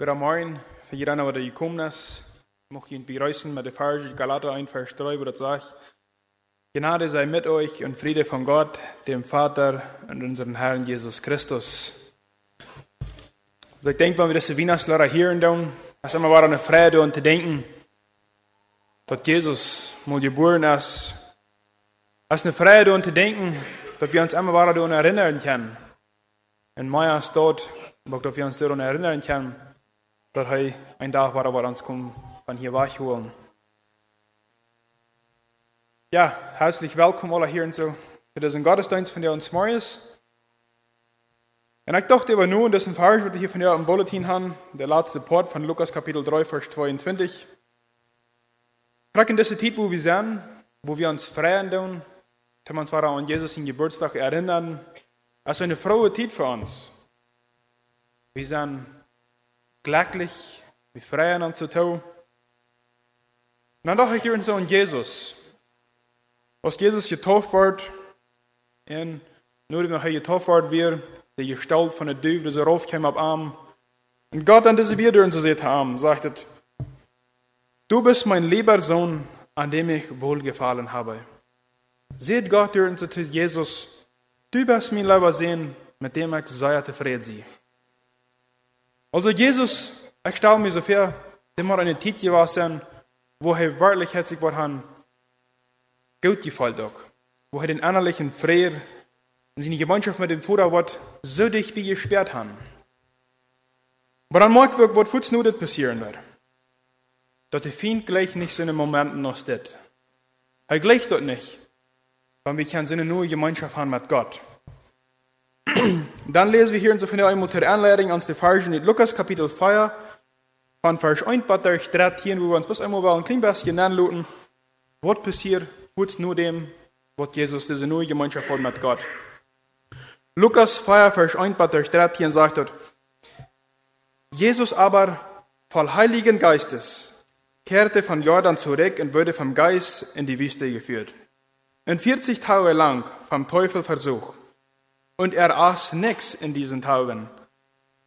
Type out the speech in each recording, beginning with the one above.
Guten Morgen für jeden, der gekommen ist. Ich möchte ihn begrüßen mit der Verse Galater 1, Vers 3, wo das sagt, Gnade sei mit euch und Friede von Gott, dem Vater und unserem Herrn Jesus Christus. Also ich denke, wenn wir das Weihnachtslehrer hier tun, ist immer war eine Freude und zu denken, dass Jesus mal geboren ist. Es ist eine Freude und zu denken, dass wir uns immer wieder daran erinnern können. In Maya dort, dass wir uns daran erinnern können, dass er ein Tag war, aber uns kommt, von hier wegholen. Ja, herzlich willkommen alle hier und so. Für diesen Gottesdienst von der uns morgens. Und ich dachte aber nur, das ist ein Vers, was wir hier von der im Bulletin haben, der letzte Port von Lukas Kapitel 3, Vers 22. Gerade in dieser Zeit, wo wir sind, wo wir uns freuen tun, wenn wir uns an Jesus in Geburtstag erinnern, ist eine frohe Zeit für uns. Wir sind glücklich, wir freuen uns zu tun. Und dann dachte ich hier so an Jesus. Als Jesus getauft wird, und nur wenn er getauft wird, wird die Gestalt von der Düve, die so raufkam ab Arm. Und Gott an diese wieder und so sieht Arm, sagt, du bist mein lieber Sohn, an dem ich wohlgefallen habe. Seht Gott und so zu Jesus, du bist mein lieber Sohn, mit dem ich sehr zufrieden bin. Also Jesus, ich stelle mir so vor, immer eine Zeit gewesen, wo er wirklich hat sich was han gut gefällt auch. Wo er den innerlichen Frieden und seine Gemeinschaft mit dem Vater wird so dicht wie gesperrt haben. Aber dann mag wir, was futz nur das passieren wird. Dass Feind gleich nicht so einen Momenten noch steht. Er gleich dort nicht. Weil wir können so eine neue Gemeinschaft haben mit Gott. Dann lesen wir hier in so einmal der Anleitung ans der Versen in Lukas Kapitel 4, von Vers 1 bis 13, wo wir uns bis einmal ein klein bisschen anluten, was passiert, kurz nur dem, was Jesus, diese neue Gemeinschaft hat mit Gott. Lukas 4, Vers 1 bis 13 sagt dort, Jesus aber, voll Heiligen Geistes, kehrte von Jordan zurück und wurde vom Geist in die Wüste geführt. Und 40 Tage lang vom Teufel versucht. Und er aß nichts in diesen Tagen.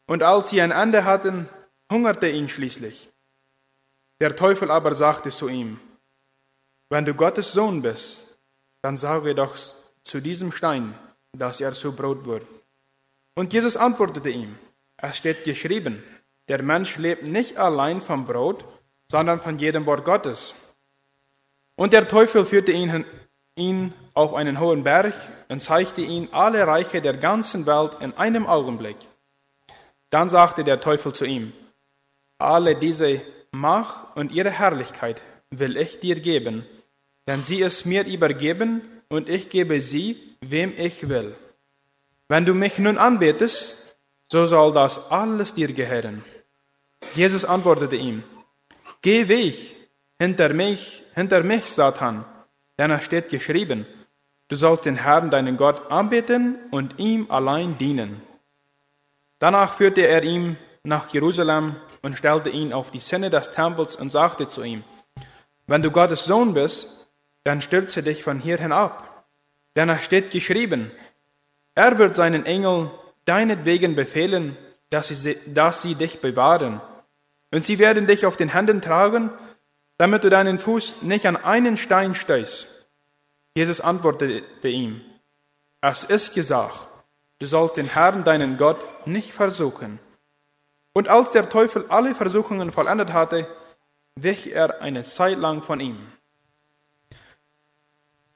Und als sie ein Ende hatten, hungerte ihn schließlich. Der Teufel aber sagte zu ihm, wenn du Gottes Sohn bist, dann sage doch zu diesem Stein, dass er zu Brot wird. Und Jesus antwortete ihm, es steht geschrieben, der Mensch lebt nicht allein vom Brot, sondern von jedem Wort Gottes. Und der Teufel führte ihn, ihn auf einen hohen Berg und zeigte ihm alle Reiche der ganzen Welt in einem Augenblick. Dann sagte der Teufel zu ihm, alle diese Macht und ihre Herrlichkeit will ich dir geben, denn sie ist mir übergeben und ich gebe sie, wem ich will. Wenn du mich nun anbetest, so soll das alles dir gehören. Jesus antwortete ihm, Geh weg hinter mich, hinter mich, Satan, denn es steht geschrieben, du sollst den Herrn, deinen Gott, anbeten und ihm allein dienen. Danach führte er ihn nach Jerusalem und stellte ihn auf die Zinne des Tempels und sagte zu ihm, wenn du Gottes Sohn bist, dann stürze dich von hier hinab. Es steht geschrieben, er wird seinen Engel deinetwegen befehlen, dass sie, dass sie dich bewahren. Und sie werden dich auf den Händen tragen, damit du deinen Fuß nicht an einen Stein stößt. Jesus antwortete ihm, es ist gesagt, du sollst den Herrn, deinen Gott, nicht versuchen. Und als der Teufel alle Versuchungen vollendet hatte, wich er eine Zeit lang von ihm.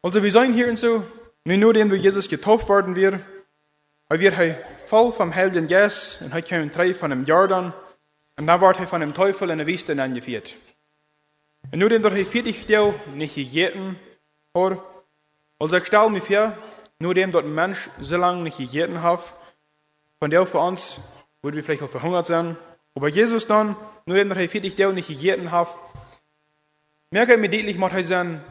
Also wir sehen hier und so, nur dem, wo Jesus getauft worden wir, weil wir voll vom Heiligen Geist und kommen drei von dem Jordan und dann wird er von dem Teufel in der Wüste angeführt. Und nur dem durch die vierte Stelle nicht gegeten hat, also ich stelle mir vor, nur dem ein Mensch so lange nicht gegeten hat, von der für uns würde wir vielleicht auch verhungert sein. Aber Jesus dann, nur dem durch die vierte Stelle nicht gegeten hat, merke ich mir deutlich, macht er sein,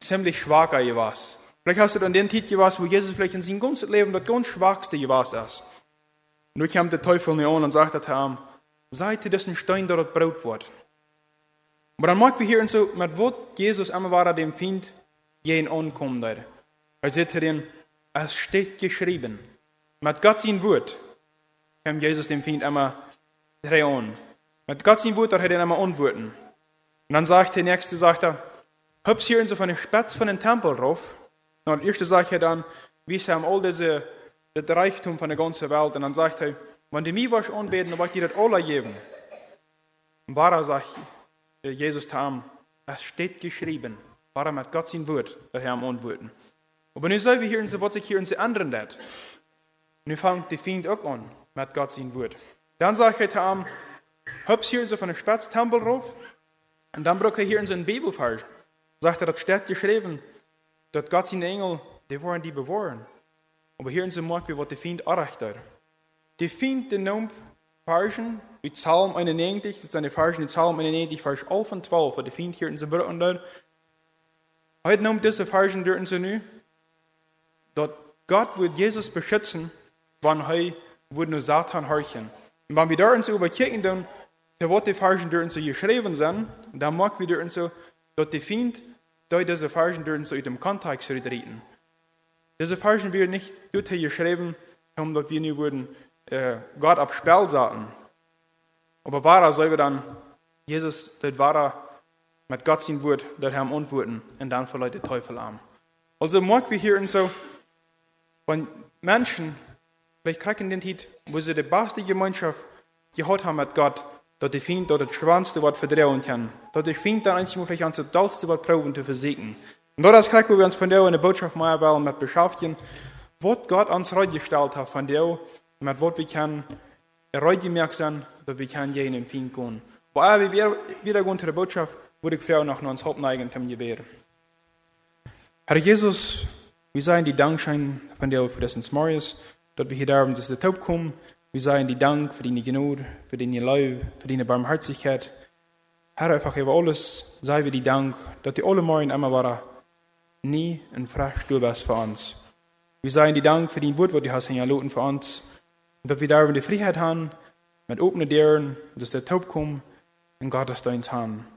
ziemlich schwach gewesen. Vielleicht hast du dann den Titel gewesen, wo Jesus vielleicht in seinem ganzen Leben das ganz Schwachste gewesen ist. Und nun kam der Teufel an und sagte zu ihm, seid ihr das ein Stein dort Brot wird. Aber dann mag wir hier und so, mit was Jesus einmal war dem Feind jeden ankommen da. Er sagt ihm, es steht geschrieben. Mit Gott sein Wort kam Jesus dem Feind einmal drei an. Mit Gott sein Wort, hat er immer antworten. Und dann sagt der Nächste, sagt er, hübsch hier so von der Spitz von den Tempel drauf. Und der Erste sagt er dann, wie sie haben all diese, das Reichtum von der ganzen Welt. Und dann sagt er, wenn die mich was anbeten, dann ich dir das alle geben. Und Bara sagt Jesus ihm, es steht geschrieben, Bara mit Gott sein Wort, der Herr am antworten. Aber nu hier in so, was sich hier in so anderen dat. Nu fängt die Feind auch an, mit Gott sein Wort. Dann sagt er zu ihm, hübsch in so von der Spatztempel drauf. Und dann braucht er hier in so einen Bibelvers. Sagt er, das steht geschrieben, dass Gott seine Engel, die waren die bewahren. Aber so merken wir, was der Feind erreicht Die Feind, die nimmt Versen uit Psalm 91, dat zijn de versen Psalm 91, vers 11 en 12, wat de Feind hier in zijn brood daar. Hij noemt deze versen in zijn nu, God wird Jesus beschützen, wann hij wird nur Satan horchen. Und wenn wir da so überkirchen, dann, der wird die Versen durch so geschrieben sind, dann mag wir durch so, dass die Feind da diese Versen durch so in dem Kontext reden. Diese Versen werden nicht dort geschrieben, um dass wir würden, äh, Gott ab Spell sahen. Aber war soll wir dann, Jesus, das war er mit Gott sein Wort, das haben antworten, und dann verleiht der Teufel an. Also mag wir und so, wenn Menschen, vielleicht kriegen den Tit, wo sie die beste Gemeinschaft gehabt haben mit Gott, dass die Feind dort das schwanste Wort verdrehen kann, dass die Feind dann einzig vielleicht ans dollste Wort proben zu versiegen. Und dort kriegen wir uns von der eine Botschaft mehr wollen mit beschäftigen, was Gott uns gestellt hat von der, met wat we kan eruit zijn, dat we kan jij in fin we weer, wieder gehen zu der Botschaft, würde ich Frau noch uns Hauptneigen zum Gebet. Herr Jesus, wir seien die Dankschein von dir für das Marius, dass wir hier da dass der Taub kommen. Wir seien die Dank für deine Genot, für deine Liebe, für deine Barmherzigkeit. Herr, einfach über alles sei wir die Dank, dass die alle Morgen einmal war, nie ein frisch du bist für uns. Wir seien die Dank für dein Wort, was du hast hinterlassen für uns. Und dat we daarom de vrijheid haben, met opene dass der Taub kommt in Gottesdienst haben.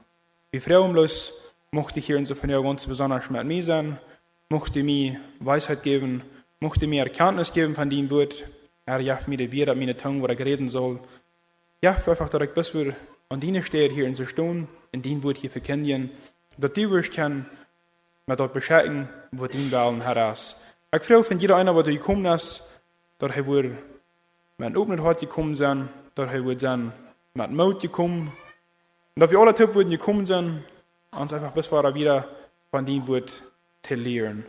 Wie freumlos mochte hier in so von ganz besonders mit mir sein, mochte mir Weisheit geben, mochte mir Erkenntnis geben von dem Wort. Er jaff mir die Bier, meine Tongue, wo er reden soll. Jaff einfach, dass ich bis wir an deiner Stelle hier in so Stunde, in dem Wort hier verkennen, dass du wirst kann, mit dort beschädigen, wo dein Wahlen heraus. Ich freue von jeder einer, wo du gekommen hast, dass er wohl met ook naar hart gekommen zijn, dat hij wordt zijn met moed gekommen. Und dass wir alle Typen würden gekommen sind, uns einfach bis wir wieder von dem wird zu lernen.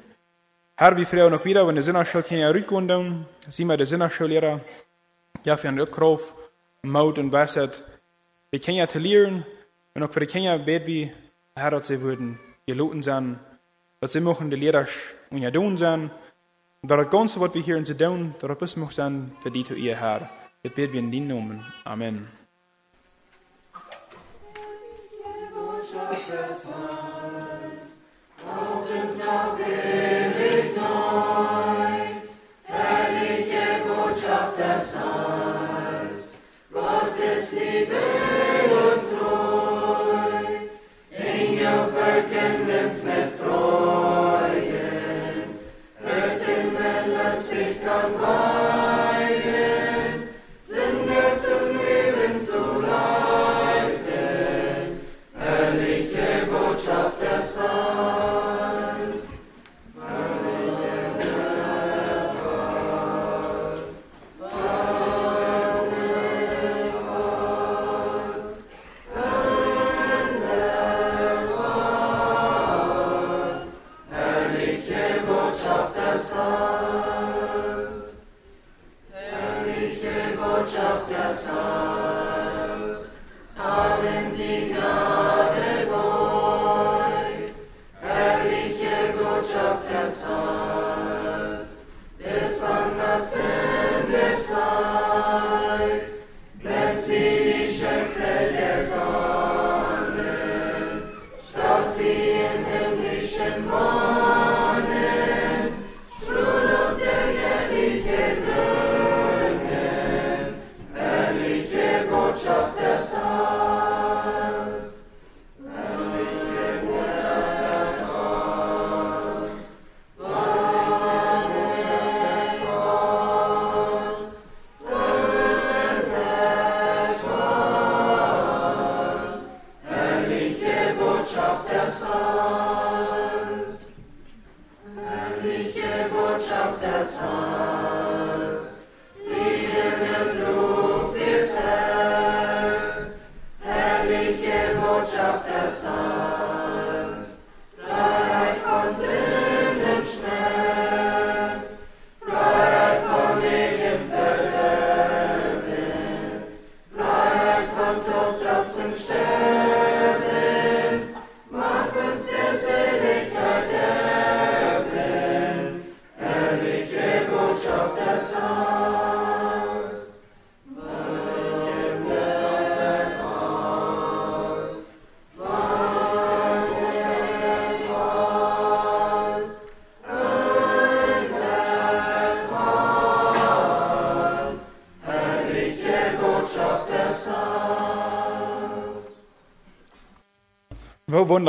Herr, wir freuen noch wieder, wenn der Sinnerschule hier dann, sieh mal der Sinnerschullehrer, ja, für einen Rückruf, Mut und Weisheit, die Kinder zu lernen, und auch für die Kinder beten wir, Herr, dass sie würden geloten sein, dass sie machen die Lehrer und ja tun sein, Dar het ganse wat wir hier in te doen, daarop is mocht zijn verdient u je haar. Het bid we in die noemen. Amen. Gottes Liebe.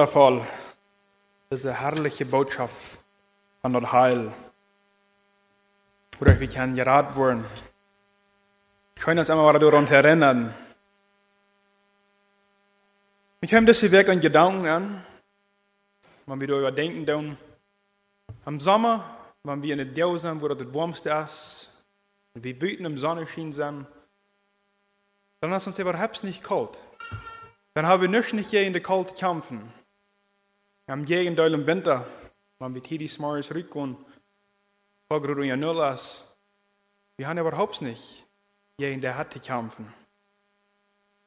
Wundervoll, diese herrliche Botschaft von der Heil. Oder wir können gerat werden. Schön uns einmal daran erinnern. Ich komme diese Weg an Gedanken an, wenn wir darüber denken, dann im Sommer, wenn wir in der Dau sind, wo das warmste ist, und wir büten im Sonnenschein sind, dann ist uns überhaupt nicht kalt. Dann haben wir nicht, nicht gegen die Kälte kämpfen. Im Gegenteil im Winter, wenn wir täglich morgens zurückgehen, vorgerührt ja null ist, wir haben überhaupt nicht gegen die Hatte kämpfen.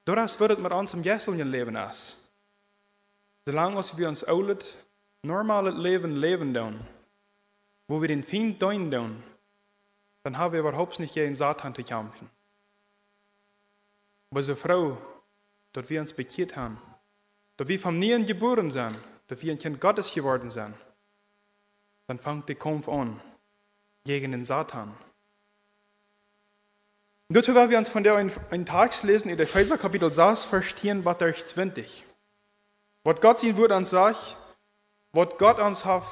Doordat wird mit uns im jesseljen Leben ist. Solange wir uns oulet, normale Leben leben doen, wo wir den Feind doen, dann haben wir überhaupt nicht gegen Satan zu kämpfen. Aber so Frau, dass wir uns bekehrt haben, dass wir vom Nieren geboren sind, dass wir ein Kind Gottes geworden sind, dann fängt der Kampf an gegen den Satan. Dazu werden wir uns von der einen Tag lesen in der Epheser Kapitel 6, Vers 10 bis 20. Was Gott sein Wort uns sagt, was Gott uns hat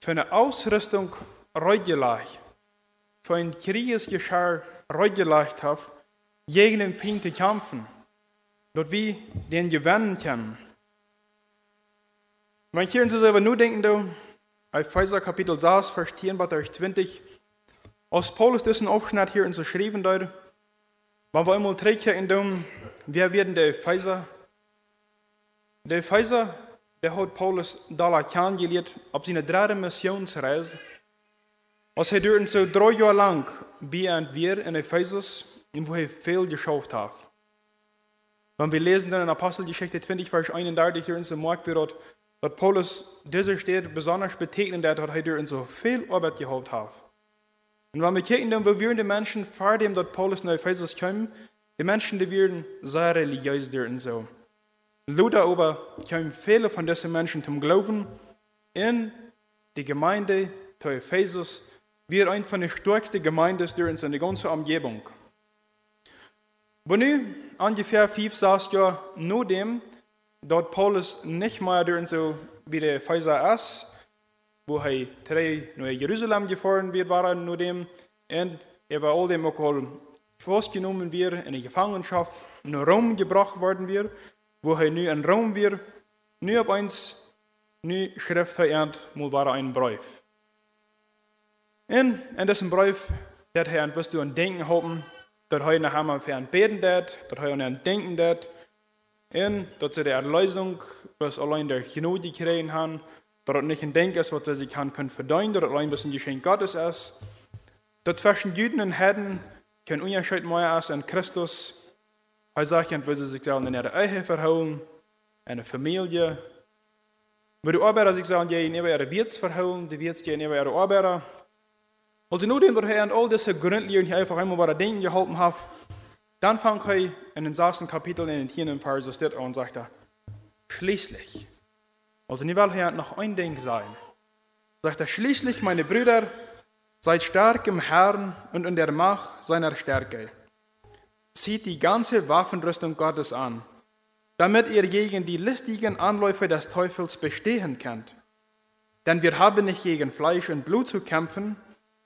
für eine Ausrüstung reingelegt, für ein Kriegesgeschirr reingelegt hat, gegen den Feind zu kämpfen, dort wir den gewinnen können. Wenn ich in selber nur denken, du, Epheser Kapitel 6, Vers 10 bis 20, als Paulus diesen Aufschnitt hier in so schreiben dort, wenn wir einmal in dem, wer werden der Epheser? Der Epheser, der hat Paulus da kennengelernt auf seiner dritten Missionsreise. Als er dort so drei Jahre lang bei und wir in Ephesus, wo er viel geschafft hat. Wenn wir lesen dann in Apostelgeschichte 20, Vers 31 hier in so Marktbüro, dass Paulus diese Städte besonders betegnet hat, dass er dort so viel Arbeit gehabt hat. Und wenn wir kijken, dann wir die Menschen, vor dem dort Paulus nach Ephesus kam, die Menschen, die werden sehr religiös und so. Luther aber kamen viele von diesen Menschen zum Glauben in die Gemeinde zu Ephesus, wie eine von den stärksten Gemeinden dort in der ganzen Umgebung. Aber nun, ungefähr fünf, sechs Jahre nach dem, dort Paulus nicht mehr dort so wie der Epheser ist, wo hij terug naar Jeruzalem gefahren wird, war nur dem, und er war all dem auch al vastgenomen weer in de Gefangenschaft naar Rom gebracht worden weer, wo hij nu in Rom weer, nu opeens, nu schrift hij ernt, mal war ein Brief. En in diesem Brief dat hij een bisschen een denken haben, dat hij nachher mal für ein beten dat, dat hij een denken dat, en dat ze de Erlösung, was allein der Gnade gekregen haben, dat het niet een denk is wat ze zich kan kunnen verdienen, dat het alleen een geschenk Gottes is. Dat zwischen Juden en Heiden kein Unterschied mehr ist in Christus. Hij zegt, en ze zichzelf in ihre eigen verhouden, in een familie. Maar de arbeider zich zeggen, je in ihre Wirts verhouden, de je in ihre arbeider. Als nu den Herr und all diese Gründlehren hier einfach einmal bei Dingen gehalten hat, dann fängt er in den sechsten Kapitel in den vierten Vers so steht und sagt er, schließlich, also nie will er noch ein Ding sein. Sagt er, schließlich, meine Brüder, seid stark im Herrn und in der Macht seiner Stärke. Zieht die ganze Waffenrüstung Gottes an, damit ihr gegen die listigen Anläufe des Teufels bestehen könnt. Denn wir haben nicht gegen Fleisch und Blut zu kämpfen,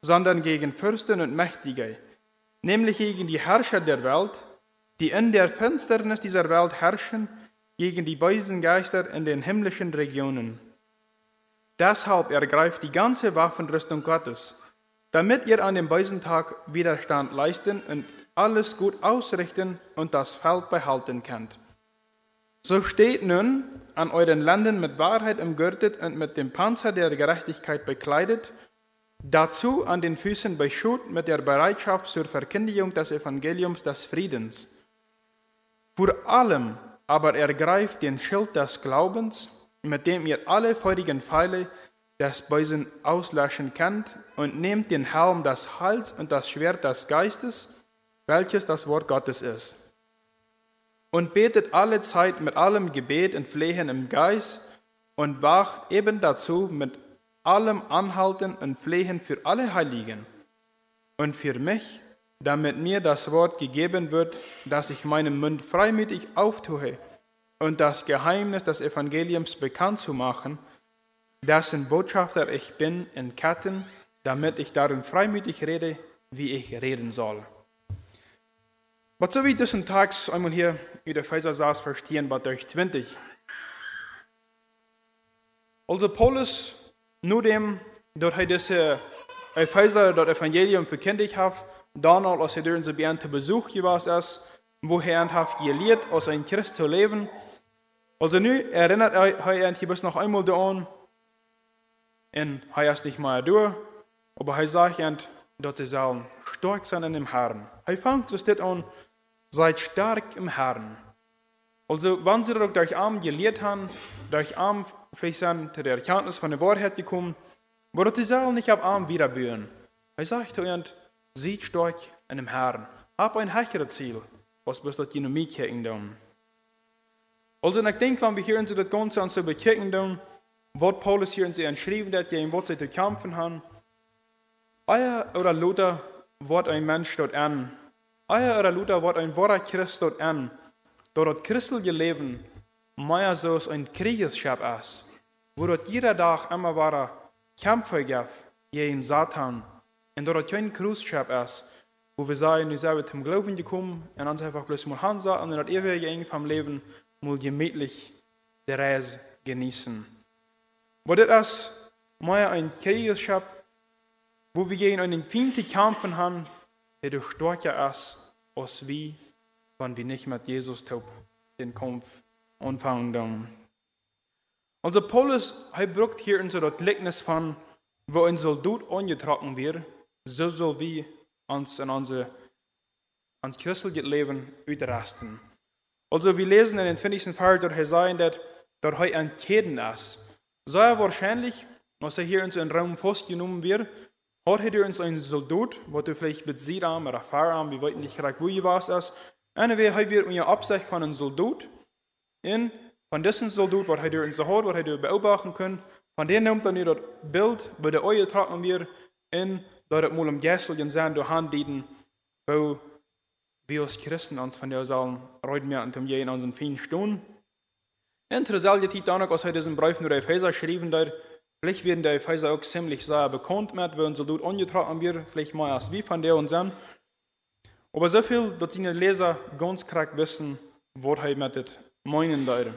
sondern gegen Fürsten und Mächtige, nämlich gegen die Herrscher der Welt, die in der Finsternis dieser Welt herrschen gegen die bösen Geister in den himmlischen Regionen. Deshalb ergreift die ganze Waffenrüstung Gottes, damit ihr an dem bösen Tag Widerstand leisten und alles gut ausrichten und das Feld behalten könnt. So steht nun an euren Ländern mit Wahrheit umgürtet und mit dem Panzer der Gerechtigkeit bekleidet, dazu an den Füßen beschut mit der Bereitschaft zur Verkündigung des Evangeliums des Friedens. Vor allem aber ergreift den Schild des Glaubens, mit dem ihr alle feurigen Pfeile des Bösen auslöschen könnt, und nehmt den Helm des Heils und das Schwert des Geistes, welches das Wort Gottes ist. Und betet alle Zeit mit allem Gebet und Flehen im Geist und wacht eben dazu mit allem Anhalten und Flehen für alle Heiligen und für mich, damit mir das Wort gegeben wird, dass ich meinen Mund freimütig auftue und das Geheimnis des Evangeliums bekannt zu machen, dessen Botschafter ich bin in Ketten, damit ich darin freimütig rede, wie ich reden soll. Was so wie diesen Tags einmal hier in der Epheser saß, verstehen, was durch 20. Also Paulus, nur dem, dort er diese Epheser, dort Evangelium verkündigt hat, dann als er durch so zu Besuch gewesen ist, wo er hat gelehrt, aus ein Christ zu leben. Also nu erinnert er sich bis noch einmal daran, und er ist nicht mal durch, aber er sagt, dass sie sollen stark sein in dem Herrn. Er fängt es das an, seid stark im Herrn. Also, wenn sie durch Arm gelehrt haben, durch Arm vielleicht sind zu der Erkenntnis von der Wahrheit gekommen, wird sie sollen nicht ab Arm wiederbühen. Er sagt ihnen, seid stark in dem Herrn. Hab ein höheres Ziel, was bis das in dem. Also, ich denke, wenn wir hier in das Ganze an so bekicken, was Paulus hier in sie geschrieben hat, gegen was sie zu kämpfen haben, euer oder Luther wird ein Mensch dort an, euer oder Luther wird ein wahrer Christ dort an, dort das christliche Leben mehr so ein Kriegsschab ist, wo dort jeder Tag immer wahre Kämpfe gibt gegen Satan, und dort kein Kriegsschab ist, wo wir sagen, wir sind zum Glauben gekommen und uns einfach bloß mal Hansa in das ewige Eng vom Leben mal gemütlich der Reise genießen. Wo das ist, mehr ein Kriegsschab, wo wir gegen einen Feind kämpfen haben, der durch stärker ist, als wie, wenn wir nicht mit Jesus taub den Kampf anfangen. Also Paulus, er braucht hier in so das Gleichnis von, wo ein Soldat angetragen wird, so soll wir uns in unser ans christliche Leben uitrasten. Also wir lesen in den 20. Vers, dort er sagen, dass dort er ein Keden ist. Sehr wahrscheinlich, was er hier in einem Raum festgenommen wird, hat er uns ein Soldat, was du vielleicht mit Siedam oder Fahrarm, wir wissen nicht gerade, wo ihr was ist. Anyway, haben wir eine Absicht von einem Soldat. Von diesem Soldat, was er uns hat, was er beobachten können, von dem nimmt er das Bild, wo der Eue tragen wir, in, dort mal um Gästelchen sein, durch Hand dienen, wo wir als Christen uns von der sollen, reut mehr und um je in unseren vielen Stunden. Interessant, die dann auch, als er diesen Brief nur Epheser geschrieben hat, Vielleicht werden die Epheser auch ziemlich sehr bekannt mit, wenn so dort angetragen wird, vielleicht mal erst wie von der und dann. Aber so viel, dass die Leser ganz korrekt wissen, was er mit meinen würde.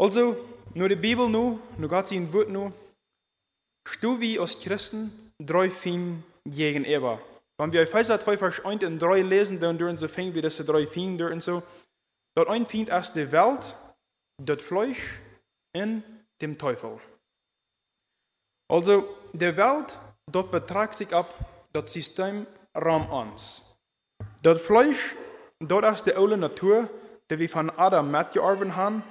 Also, nur die Bibel nur, nur Gott sein Wort nur, stu wie als Christen drei Fien gegenüber. Wenn wir Epheser 2, Vers 1 und 3 lesen, dann dürfen sie finden, wie diese drei Fien und so. Dort ein Feind ist die Welt, das Fleisch und dem Teufel. Also, de Welt, dort betragt sich ab das System ram uns. Das Fleisch, dort ist die alte Natur, die wir von Adam mitgearbeitet haben,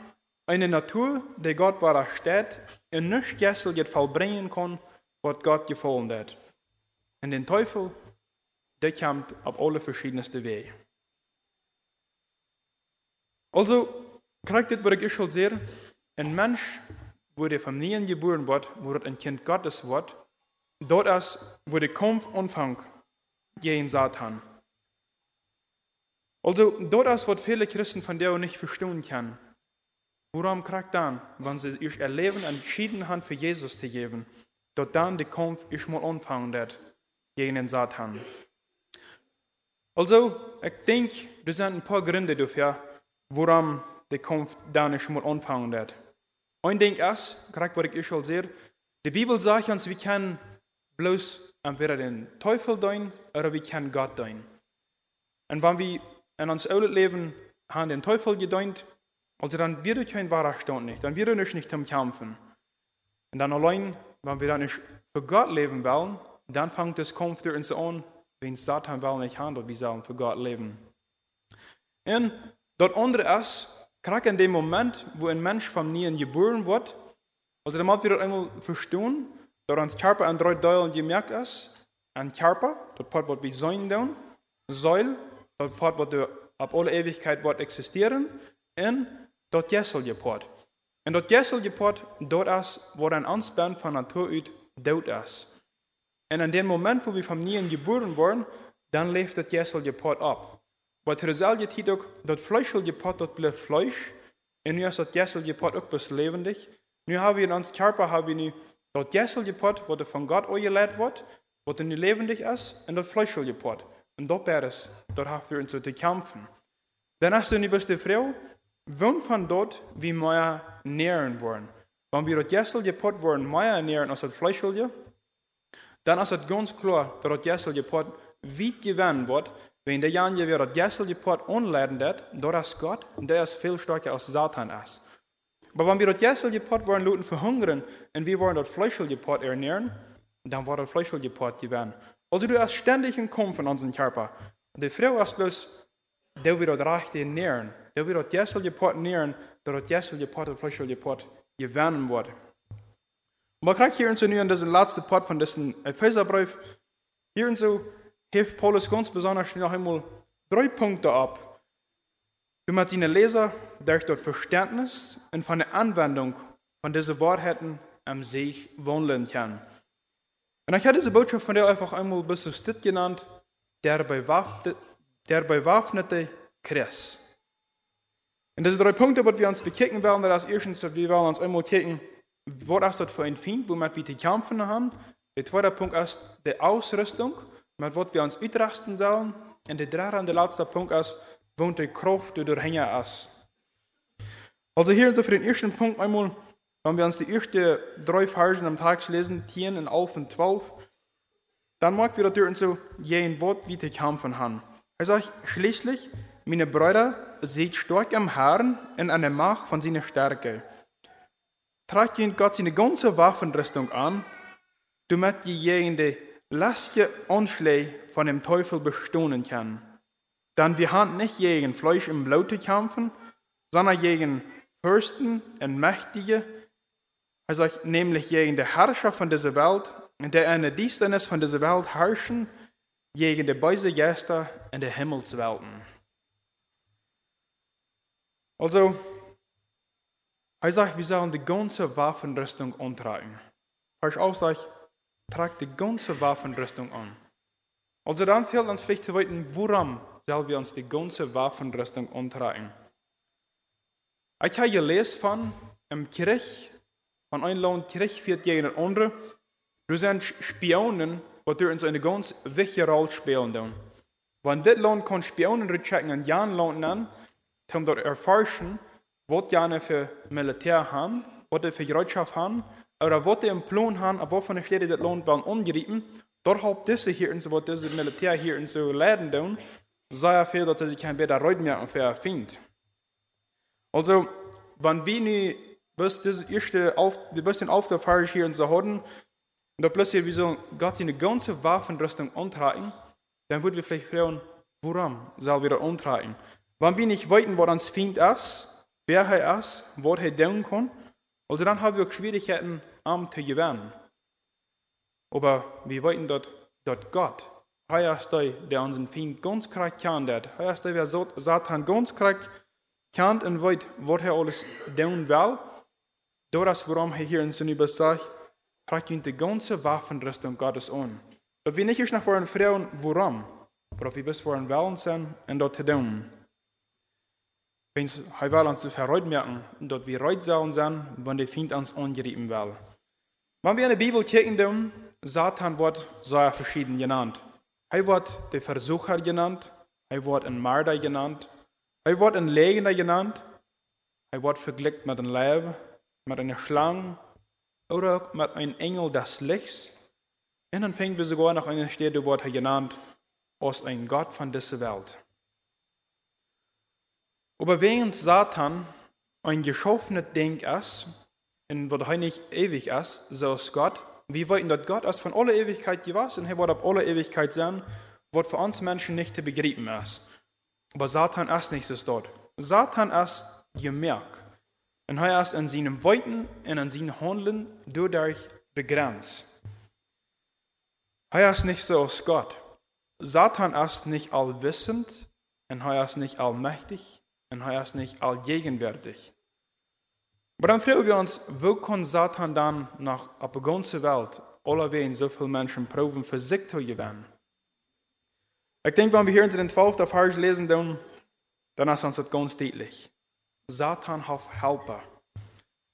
eine Natur, die Gott steht und nicht gestern jetzt vollbringen kann, was Gott gefallen hat. Und den Teufel, der kommt auf alle verschiedenste Wege. Also, kriegt das, was ich schon sehe, ein Mensch, wo der Familien geboren wird, wo dort ein Kind Gottes wird, dort ist, wo der Kampf anfängt gegen Satan. Also dort ist, was viele Christen von der nicht verstehen können. Worum kriegt dann, wenn sie ihr Erleben entschieden haben, für Jesus zu geben, dort dann der Kampf ist mal wird gegen den Satan. Also, ich denke, das sind ein paar Gründe dafür, warum der Kampf dann nicht mal wird. Ein Ding ist, gerade was ich schon sehe, die Bibel sagt uns, wir können bloß entweder den Teufel tun oder wir können Gott tun. Und wenn wir in uns alten Leben haben den Teufel gedient, also dann wird es kein wahrer Stand nicht, dann wird es nicht zum Kämpfen. Und dann allein, wenn wir dann nicht für Gott leben wollen, dann fängt das Kampf durch uns an, wenn Satan will nicht handelt, wir sollen für Gott leben. Und das andere ist, Gerade in dem Moment, wo ein Mensch vom Nien geboren wird, also damit wir das einmal verstehen, dass uns Körper an drei Teilen gemerkt ist. Ein Körper, das Part wird wie sein tun. Säul, das Part wird ab alle Ewigkeit wird existieren. Und das Gessel Part. Und das Gessel Part, dort ist, wo ein Anspann von Natur aus tot ist. Und in dem Moment, wo wir vom Nien geboren wurden, dann lebt das Gessel Part ab. Wat er zelf het ook, dat vlees je pot, dat blijft vlees. und nu ist das Jessel Pot auch bis lebendig. Nu haben wir in uns Körper, haben wir nu das Jessel Pot, wo von Gott eingeleitet wird, wo nu lebendig ist, und das Fleischel Pot. Und dort wäre es, dort haben wir uns zu kämpfen. Dann hast du nu bist die Wann von dort wie wir nähren wollen. Wenn wir das Jessel Pot wollen, mehr nähren als das Fleischel, dann ist es ganz klar, dass das Jessel Pot weit gewinnen wird, wenn der Jan weer dat jessel je pot dat, door als God, der ist viel stärker als Satan ist. Aber wenn wir das jessel je pot wollen Leuten verhungern und wir wollen das Fleischel je pot ernähren, dann wird das Fleischel je pot gewinnen. Also du hast ständig einen Kampf von unserem Körper. Die Frau ist bloß, der wird das Recht ernähren. Der wird das jessel je pot ernähren, door das jessel je pot, das Fleischel je pot gewinnen wird. Und man kriegt hier in so nu in diesem letzten Pot von diesem Epheserbrief, hier und so, heeft Paulus ganz besonders noch einmal drei Punkte ab, damit seine Leser durch das Verständnis und von der Anwendung von diesen Wahrheiten am sich wohnen können. Und ich habe diese Botschaft von der einfach einmal bis zu Stitt genannt, der bewaffnete, der bewaffnete Christ. Und diese drei Punkte, die wir uns bekicken werden, das erstens, wir werden uns einmal kicken, was ist das für ein Feind, womit wir die kämpfen haben. Der zweite Punkt ist die Ausrüstung met wat we ons uitrusten sollen. En de derde en de laatste Punkt ist, woont de Kraft die doorhängen ist. Also hier für den ersten Punkt einmal, wenn wir uns die ersten drei Versen am Tag lesen, 10 und 11 und 12, dann mag wir natürlich so jeden Wort wie die kämpfen haben. Er sagt, schließlich, meine Brüder, seht stark am Herrn und an der Macht von seiner Stärke. Tragt ihn Gott seine ganze Waffenrüstung an, damit diejenigen, lasst ihr Anschläge von dem Teufel bestohlen kann. Denn wir haben nicht gegen Fleisch und Blut zu kämpfen, sondern gegen Fürsten und Mächtige, also nämlich gegen die Herrscher von dieser Welt, der in der Dienstnis von dieser Welt herrschen, gegen die böse Geister in der Himmelswelten. Also, er sagt, wir sollen die ganze Waffenrüstung antragen. Vers auf, sagt, tragt die ganze Waffenrüstung an. Also dann fehlt uns vielleicht zu wissen, woran sollen wir uns die ganze Waffenrüstung antragen. Ich habe gelesen von einem Krieg, von einem Land Krieg führt gegen den anderen. Du sind Spionen, die uns eine ganz wichtige Rolle spielen. Wenn das Land kann Spionen rechecken an Jan Land an, um dort erforschen, was Jane für Militär haben, was sie für Bereitschaft haben, oder wat de een plan haben, op waarvan de dat land wel ongrijpen, doorhalb deze hier en zo, wat deze militair hier en zo leiden doen, sei er veel dat ze zich geen beter uitmerken für vindt. Also, wenn wir nu bis das erste auf, die bisschen auf der Fahrt hier in so haben, und da plötzlich wie so Gott seine ganze Waffenrüstung antragen, dann würden wir vielleicht fragen, warum soll wir das antragen? Wenn wir nicht wissen, was uns Feind ist, wer er ist, was er tun kann, also dann haben wir Schwierigkeiten, am zu gewinnen. Aber wir wissen dort, dort Gott, er ist der, der unseren Feind ganz krass kennt. Er ist der, der Satan ganz krass kennt und weiß, was er alles tun will. Das warum er hier in Bibel sagt, tragt ihn die ganze Waffenrüstung Gottes an. Dass wir nicht nach vorne fragen, warum, aber wir bis vorhin wollen sein und dort tun. Wenn hij wil ons verruitmerken dat we ruit sollen sein, wenn der Feind uns angreifen will. Wenn wir in der Bibel gucken, Satan wird sehr verschieden genannt. Er wird der Versucher genannt, er wird ein Mörder genannt, er wird ein Legender genannt, er wird verglichen mit einem Leib, mit einer Schlange oder mit einem Engel des Lichts. Und dann fängt wir sogar noch eine Stelle, wird er genannt, als ein Gott von dieser Welt. Aber während Satan ein geschaffenes Ding ist, und was er nicht ewig ist, so ist Gott, wir wissen, dass Gott ist von aller Ewigkeit gewesen und er wird auf aller Ewigkeit sein, was für uns Menschen nicht zu begreifen ist. Aber Satan ist nicht so dort. Satan ist gemerkt. Und er ist in seinem Weiten und in seinem Handeln dadurch begrenzt. Er ist nicht so als Gott. Satan ist nicht allwissend und er ist nicht allmächtig und er ist nicht allgegenwärtig. Aber dann fragen wir uns, wo kann Satan dann nach der ganzen Welt allerweil so viele Menschen proben, für sich zu gewinnen? Ich denke, wenn wir hier in den 12. Vers lesen, dann, dann ist uns das ganz deutlich. Satan hat Helfer.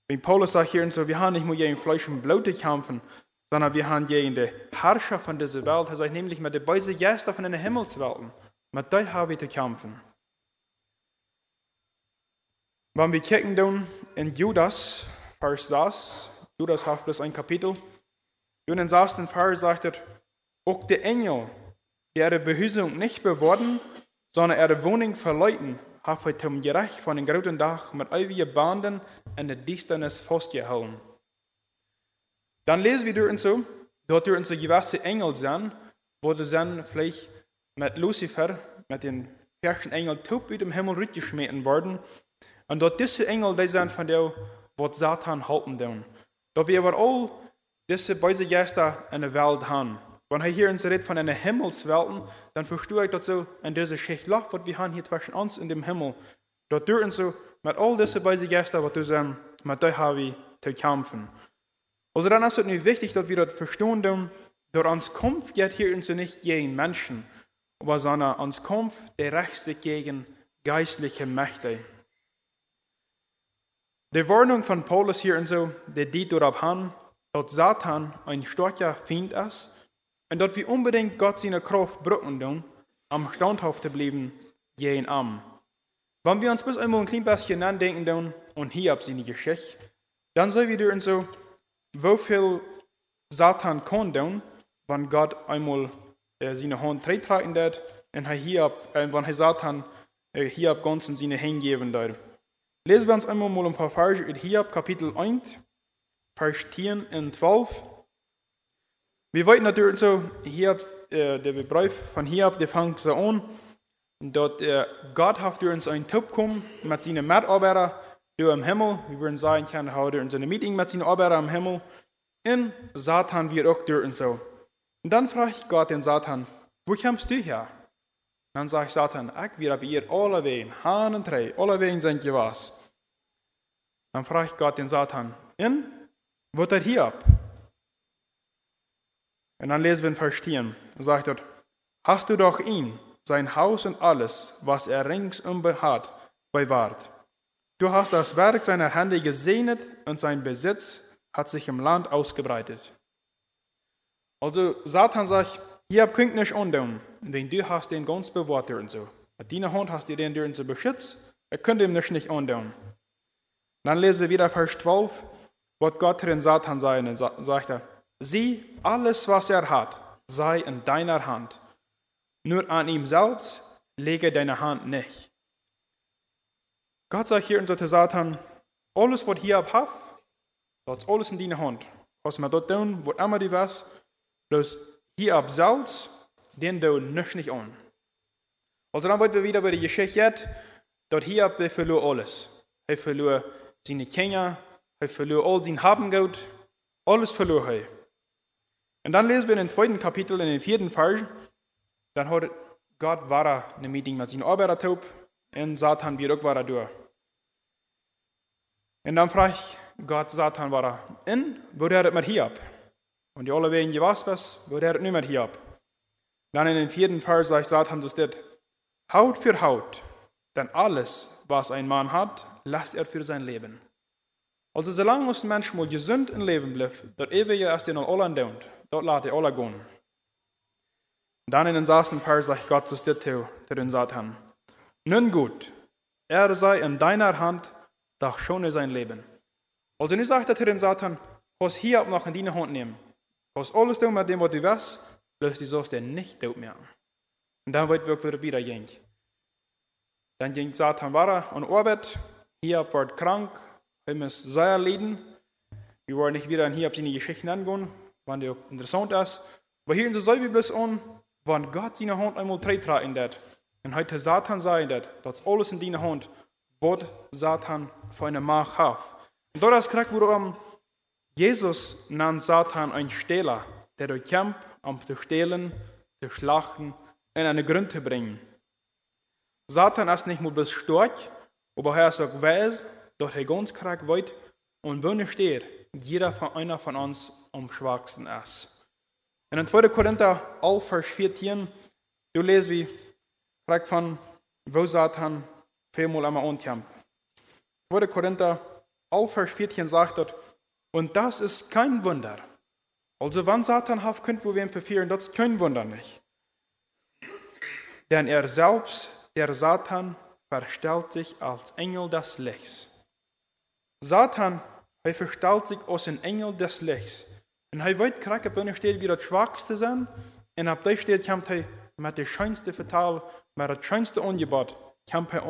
Wenn Paulus sagt hier so, wir haben nicht nur gegen Fleisch und Blut kämpfen, sondern wir haben gegen die Herrscher von dieser Welt, er nämlich mit den bösen Gästen von den Himmelswelten. Mit denen haben wir zu kämpfen. Wenn wir kicken dann in Judas, Vers 6, Judas hat bloß ein Kapitel, und in 6. Vers sagt er, auch der Engel, der ihre Behüsung nicht beworben, sondern ihre Wohnung verleuten, hat heute zum Gerecht von den großen Tag mit ewigen Banden in der Düsternis festgehalten. Dann lesen wir dort so, dort dort so gewisse Engel sind, wo sie dann vielleicht mit Lucifer, mit den Engel, über dem Himmel rübergeschmissen worden. Und dort diese Engel, die sind von der, was Satan halten tun. Dort wir aber all diese böse Geister in der Welt haben. Wenn er hier uns redet von einer Himmelswelt, dann verstehe ich das so in dieser Schicht was wir haben hier zwischen uns in dem Himmel. Dort dürfen so mit all diesen bösen Geister, was du sagst, mit denen haben zu kämpfen. Also dann ist es nicht wichtig, dass wir das verstehen, denn durch uns Kampf geht hier uns nicht gegen Menschen, sondern uns Kampf, der rächt sich gegen geistliche Mächte. Die Warnung von Paulus hier und so, der dient darauf an, dass Satan ein starker Feind ist und dass wir unbedingt Gott seine Kraft brücken tun, am standhaft zu bleiben, gegen am. Wenn wir uns bis einmal ein klein bisschen nachdenken tun und hier ab seine Geschichte, dann sehen wir uns so, wie viel Satan kann tun, wenn Gott einmal äh, seine Hand wird und er hier ab, äh, wenn Satan äh, hier ab ganz in seine Hände geben wird. Lesen wir uns einmal mal ein paar Verse in Hiob, Kapitel 1, Vers 10 und 12. Wir wollten natürlich so, hier, äh, der Brief von hier ab, der fängt so an, dort äh, Gott hat durch uns einen Tipp kommen mit seinen Mitarbeitern durch im Himmel. Wir würden sagen, kann heute in seinem Meeting mit seinen Arbeitern im Himmel. Und Satan wird auch durch uns so. Und dann fragt Gott den Satan, wo kommst du her? Dann sagt Satan, ich werde bei ihr alle wegen, Hahn und drei, alle wegen sind was. Dann fragt Gott den Satan, in, wo er hier ab? Und dann lesen wir in Vers 10, sagt er, hast du doch ihn, sein Haus und alles, was er ringsum hat, bewahrt. Du hast das Werk seiner Hände gesegnet und sein Besitz hat sich im Land ausgebreitet. Also Satan sagt, ihr könnt nicht undum, wenn du hast den ganz bewahrt und so. Mit deiner Hand hast du den durch so beschützt, er könnte ihm nicht undum. Dann lesen wir wieder Vers 12, was Gott den Satan sagt, und sagt er, Sieh, alles, was er hat, sei in deiner Hand. Nur an ihm selbst lege deine Hand nicht. Gott sagt hier unter Satan, alles, was hier habt, das alles in deiner Hand. Was man dort tun, was immer du was, bloß hier ab selbst, den du nicht nicht an. Also dann wollen wir wieder bei der Geschichte dort hier ab, er verlor alles. Er verlor seine Kinder, er verlor all sein Habengut, alles verlor er. Und dann lesen wir in den zweiten Kapitel, in den vierten Vers, dann hat Gott war eine Meeting mit seinem Arbeiter und Satan wird auch war durch. Und dann fragt Gott Satan war in, wo der mit ab? Und die alle gewas was, wo der nicht hier ab? Dann in den vierten Vers sagt Satan so steht, Haut für Haut, denn alles, was ein Mann hat, lasst er für sein Leben. Also solange ein Mensch mal gesund im Leben bleibt, dort ewige erst in allen deunt, dort lässt er alle gehen. Dann in den sechsten Vers sagt Gott zu dir zu den Satan, nun gut, er sei in deiner Hand, doch schone sein Leben. Also nu sagt er zu den Satan, was hier noch in deine Hand nehmen. Was alles tun mit dem, was du weißt, du sollst dir nicht tot mehr. Und dann wird wir wieder gehen. Dann ging Satan weiter und Arbeit, hier wird krank, wir müssen sehr leiden. Wir wollen nicht wieder hier auf seine Geschichten angehen, wenn die interessant ist. Aber hier in der Säule bloß an, wenn Gott seine Hand einmal treten wird, und heute Satan sagen wird, das alles in deiner Hand, was Satan für eine Macht hat. Und dort ist kriegt, worum Jesus nannt Satan ein Stehler, der durch kämpft, um zu stehlen, zu schlachten, in eine Gründe zu bringen. Satan ist nicht nur stark, aber er ist auch weise, dort er ganz krank weit und er steht, jeder von einer von uns am schwachsten ist. In 2. Korinther 11, Vers 14, du lest wie, fragt von, wo Satan viermal einmal ankämpft. 2. Korinther 11, Vers 14 sagt dort, und das ist kein Wunder. Also wann Satan haft könnt, wo wir ihn verführen, das kein Wunder nicht. Denn er selbst, der Satan, verstellt sich als Engel des Lichts. Satan, er verstellt sich als ein Engel des Lichts. Und er weet krijgt op een steed wie dat zwakste zijn. En op die steed komt hij met de schönste vertaal, met het schönste ongebod, komt hij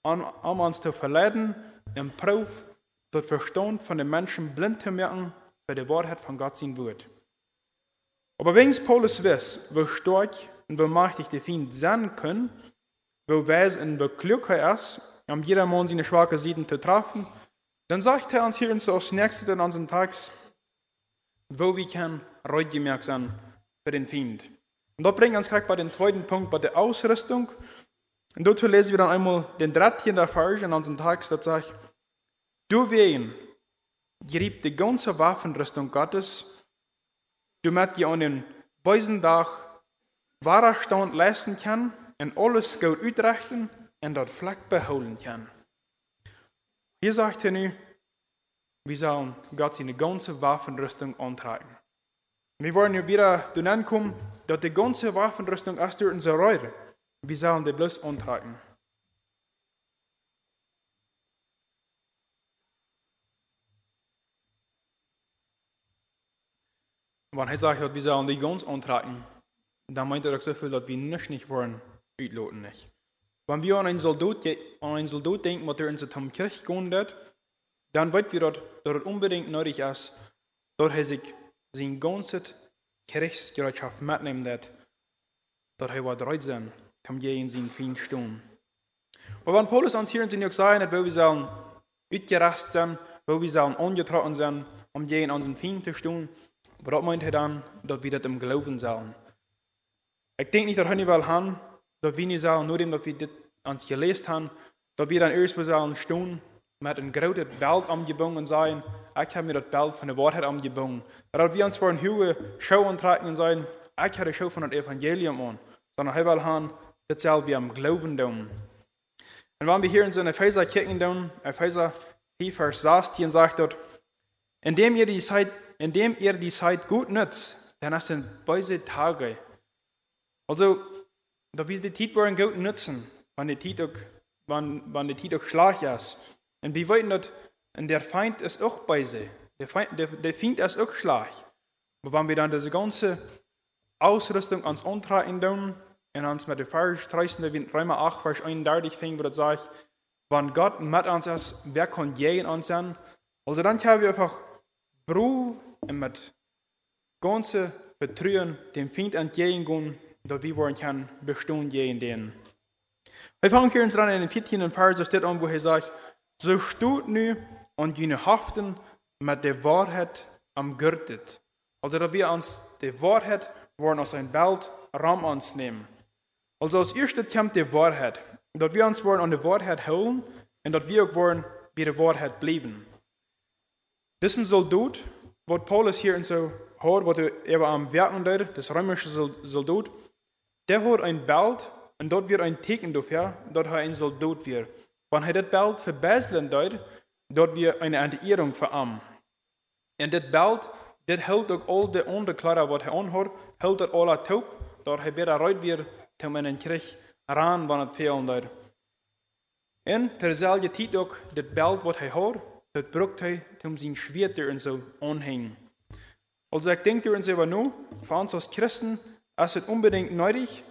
aan, om ons te verleiden en proef dat verstand van de mensen blind te maken voor de waarheid van God zijn woord. Aber wenn Paulus wist, wo stark und wo machtig der Feind sein kann, wo weise und wo klug er ist, um jedermann seine schwachen Seiten zu treffen, dann sagt er uns hier uns als nächstes in unseren Tags, wo wir können reutgemerkt sein für den Feind. Und da bringen wir uns gleich bei dem zweiten Punkt, bei der Ausrüstung. Und dazu lesen wir dann einmal den dritten der Vers in unseren Text, das sagt, du wen, gerieb die ganze Waffenrüstung Gottes, damit je an den bösen Tag wahrer Stand leisten kann und alles gut uitrichten und dat Fleck behouden kann. Hier sagt er nu, wir sollen Gott seine ganze Waffenrüstung antragen. Wir wollen ja wieder dann kommen, dass die ganze Waffenrüstung erst durch unsere Reue. Wir sollen die bloß antragen. Wenn er sagt, dass wir sollen die ganz antragen, dann meint er so viel, dass wir nicht nicht wollen, uitloten nicht. Wenn wir an einen Soldat, an Soldat denken, was er in seinem gehen wird, dann weet wir, dass, dass es unbedingt nötig ist, dass er sich sein ganzes Kirchsgerätschaft mitnehmen wird, dass er bereit sein, je in seinen Feind stehen. Aber wenn Paulus uns hier in seinen sagen, wo wir sollen uitgerast sein, wo wir sollen angetroffen sein, um je in unseren Feind zu stehen, was meint er dann, dass wir das im Glauben sollen? Ich denke nicht, dass wir nicht haben, dass wir nicht sollen, nur dem, dass wir das uns gelesen haben, dass wir dann erst sollen stehen, met een grote belt omgebogen zijn. Ik heb mir das belt von der Wahrheit omgebogen. Dat wir uns voor een nieuwe show aantrekken zijn. Ik heb de show van het evangelium aan. Sondern hij wil gaan hetzelfde wie am Glauben doen. Und wenn wir hier in so eine Epheser kicken doen, Epheser 4, Vers 16 sagt dort, indem ihr die Zeit, indem ihr die Zeit gut nutzt, ist es böse Tage. Also, da wir die Zeit wollen gut nutzen, wenn die Zeit auch, wenn, wenn die Zeit auch schlecht ist. Und wir weten dat en der Feind ist auch bei sie. Der Feind, der, der Feind ist auch schlag. Aber wenn wir dann diese ganze Ausrüstung ans Antragen tun und uns mit der Vers 13, Römer 8, Vers 31 fängt, wo das sagt, wenn Gott mit uns ist, wer kann gegen uns sein? Also dann können wir einfach Brühe und mit ganze Vertrauen dem Feind entgegengehen, dass wir wollen können bestehen gegen den. Wir fangen hier uns dran in den 14. Vers, da steht an, wo er sagt, so steht nu und jene haften mit der Wahrheit am Gürtet. Also, dass wir uns die Wahrheit wollen aus ein Bild Raum uns nehmen. Also, als erstes kommt die Wahrheit. Dass wir uns wollen an die Wahrheit holen und dass wir auch wollen bei der Wahrheit bleiben. Das ist ein Soldat, was Paulus hier in so hat, was er am Werken dort, das römische Soldat, der hat ein Bild und dort wird ein Teken dafür, dass er ein Soldat wird. Wenn hij dat belt verbezelen doet, dat we een enteering verarmen. En dit belt, dit houdt ook al de onderklaren wat hij aanhoort, houdt dat alle toe, dat hij beter uit weer te een krijg ran, wanneer het veel doet. En terzelfde tijd ook, dit belt wat hij hoort, dat brukt hij om zijn schwert en zo aanhangen. Also ik denk er selber nu, voor ons als Christen, is het unbedingt nodig,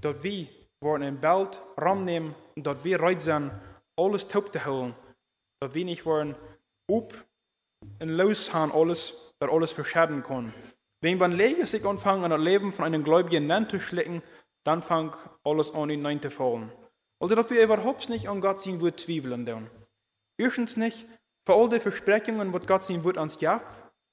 dat we worden een belt ram nemen, dat we reit zijn alles top te houden. Dat we niet worden op en los gaan alles, dat alles verschaden kan. Wenn man Lege sich anfangen, das Leben von einem Gläubigen anzuschlecken, dann fängt alles an ihn hineinzufallen. Also, dass wir überhaupt nicht an Gott Wort zweifeln tun. Erstens nicht, für all die Versprechungen, was Gott sein Wort uns gibt,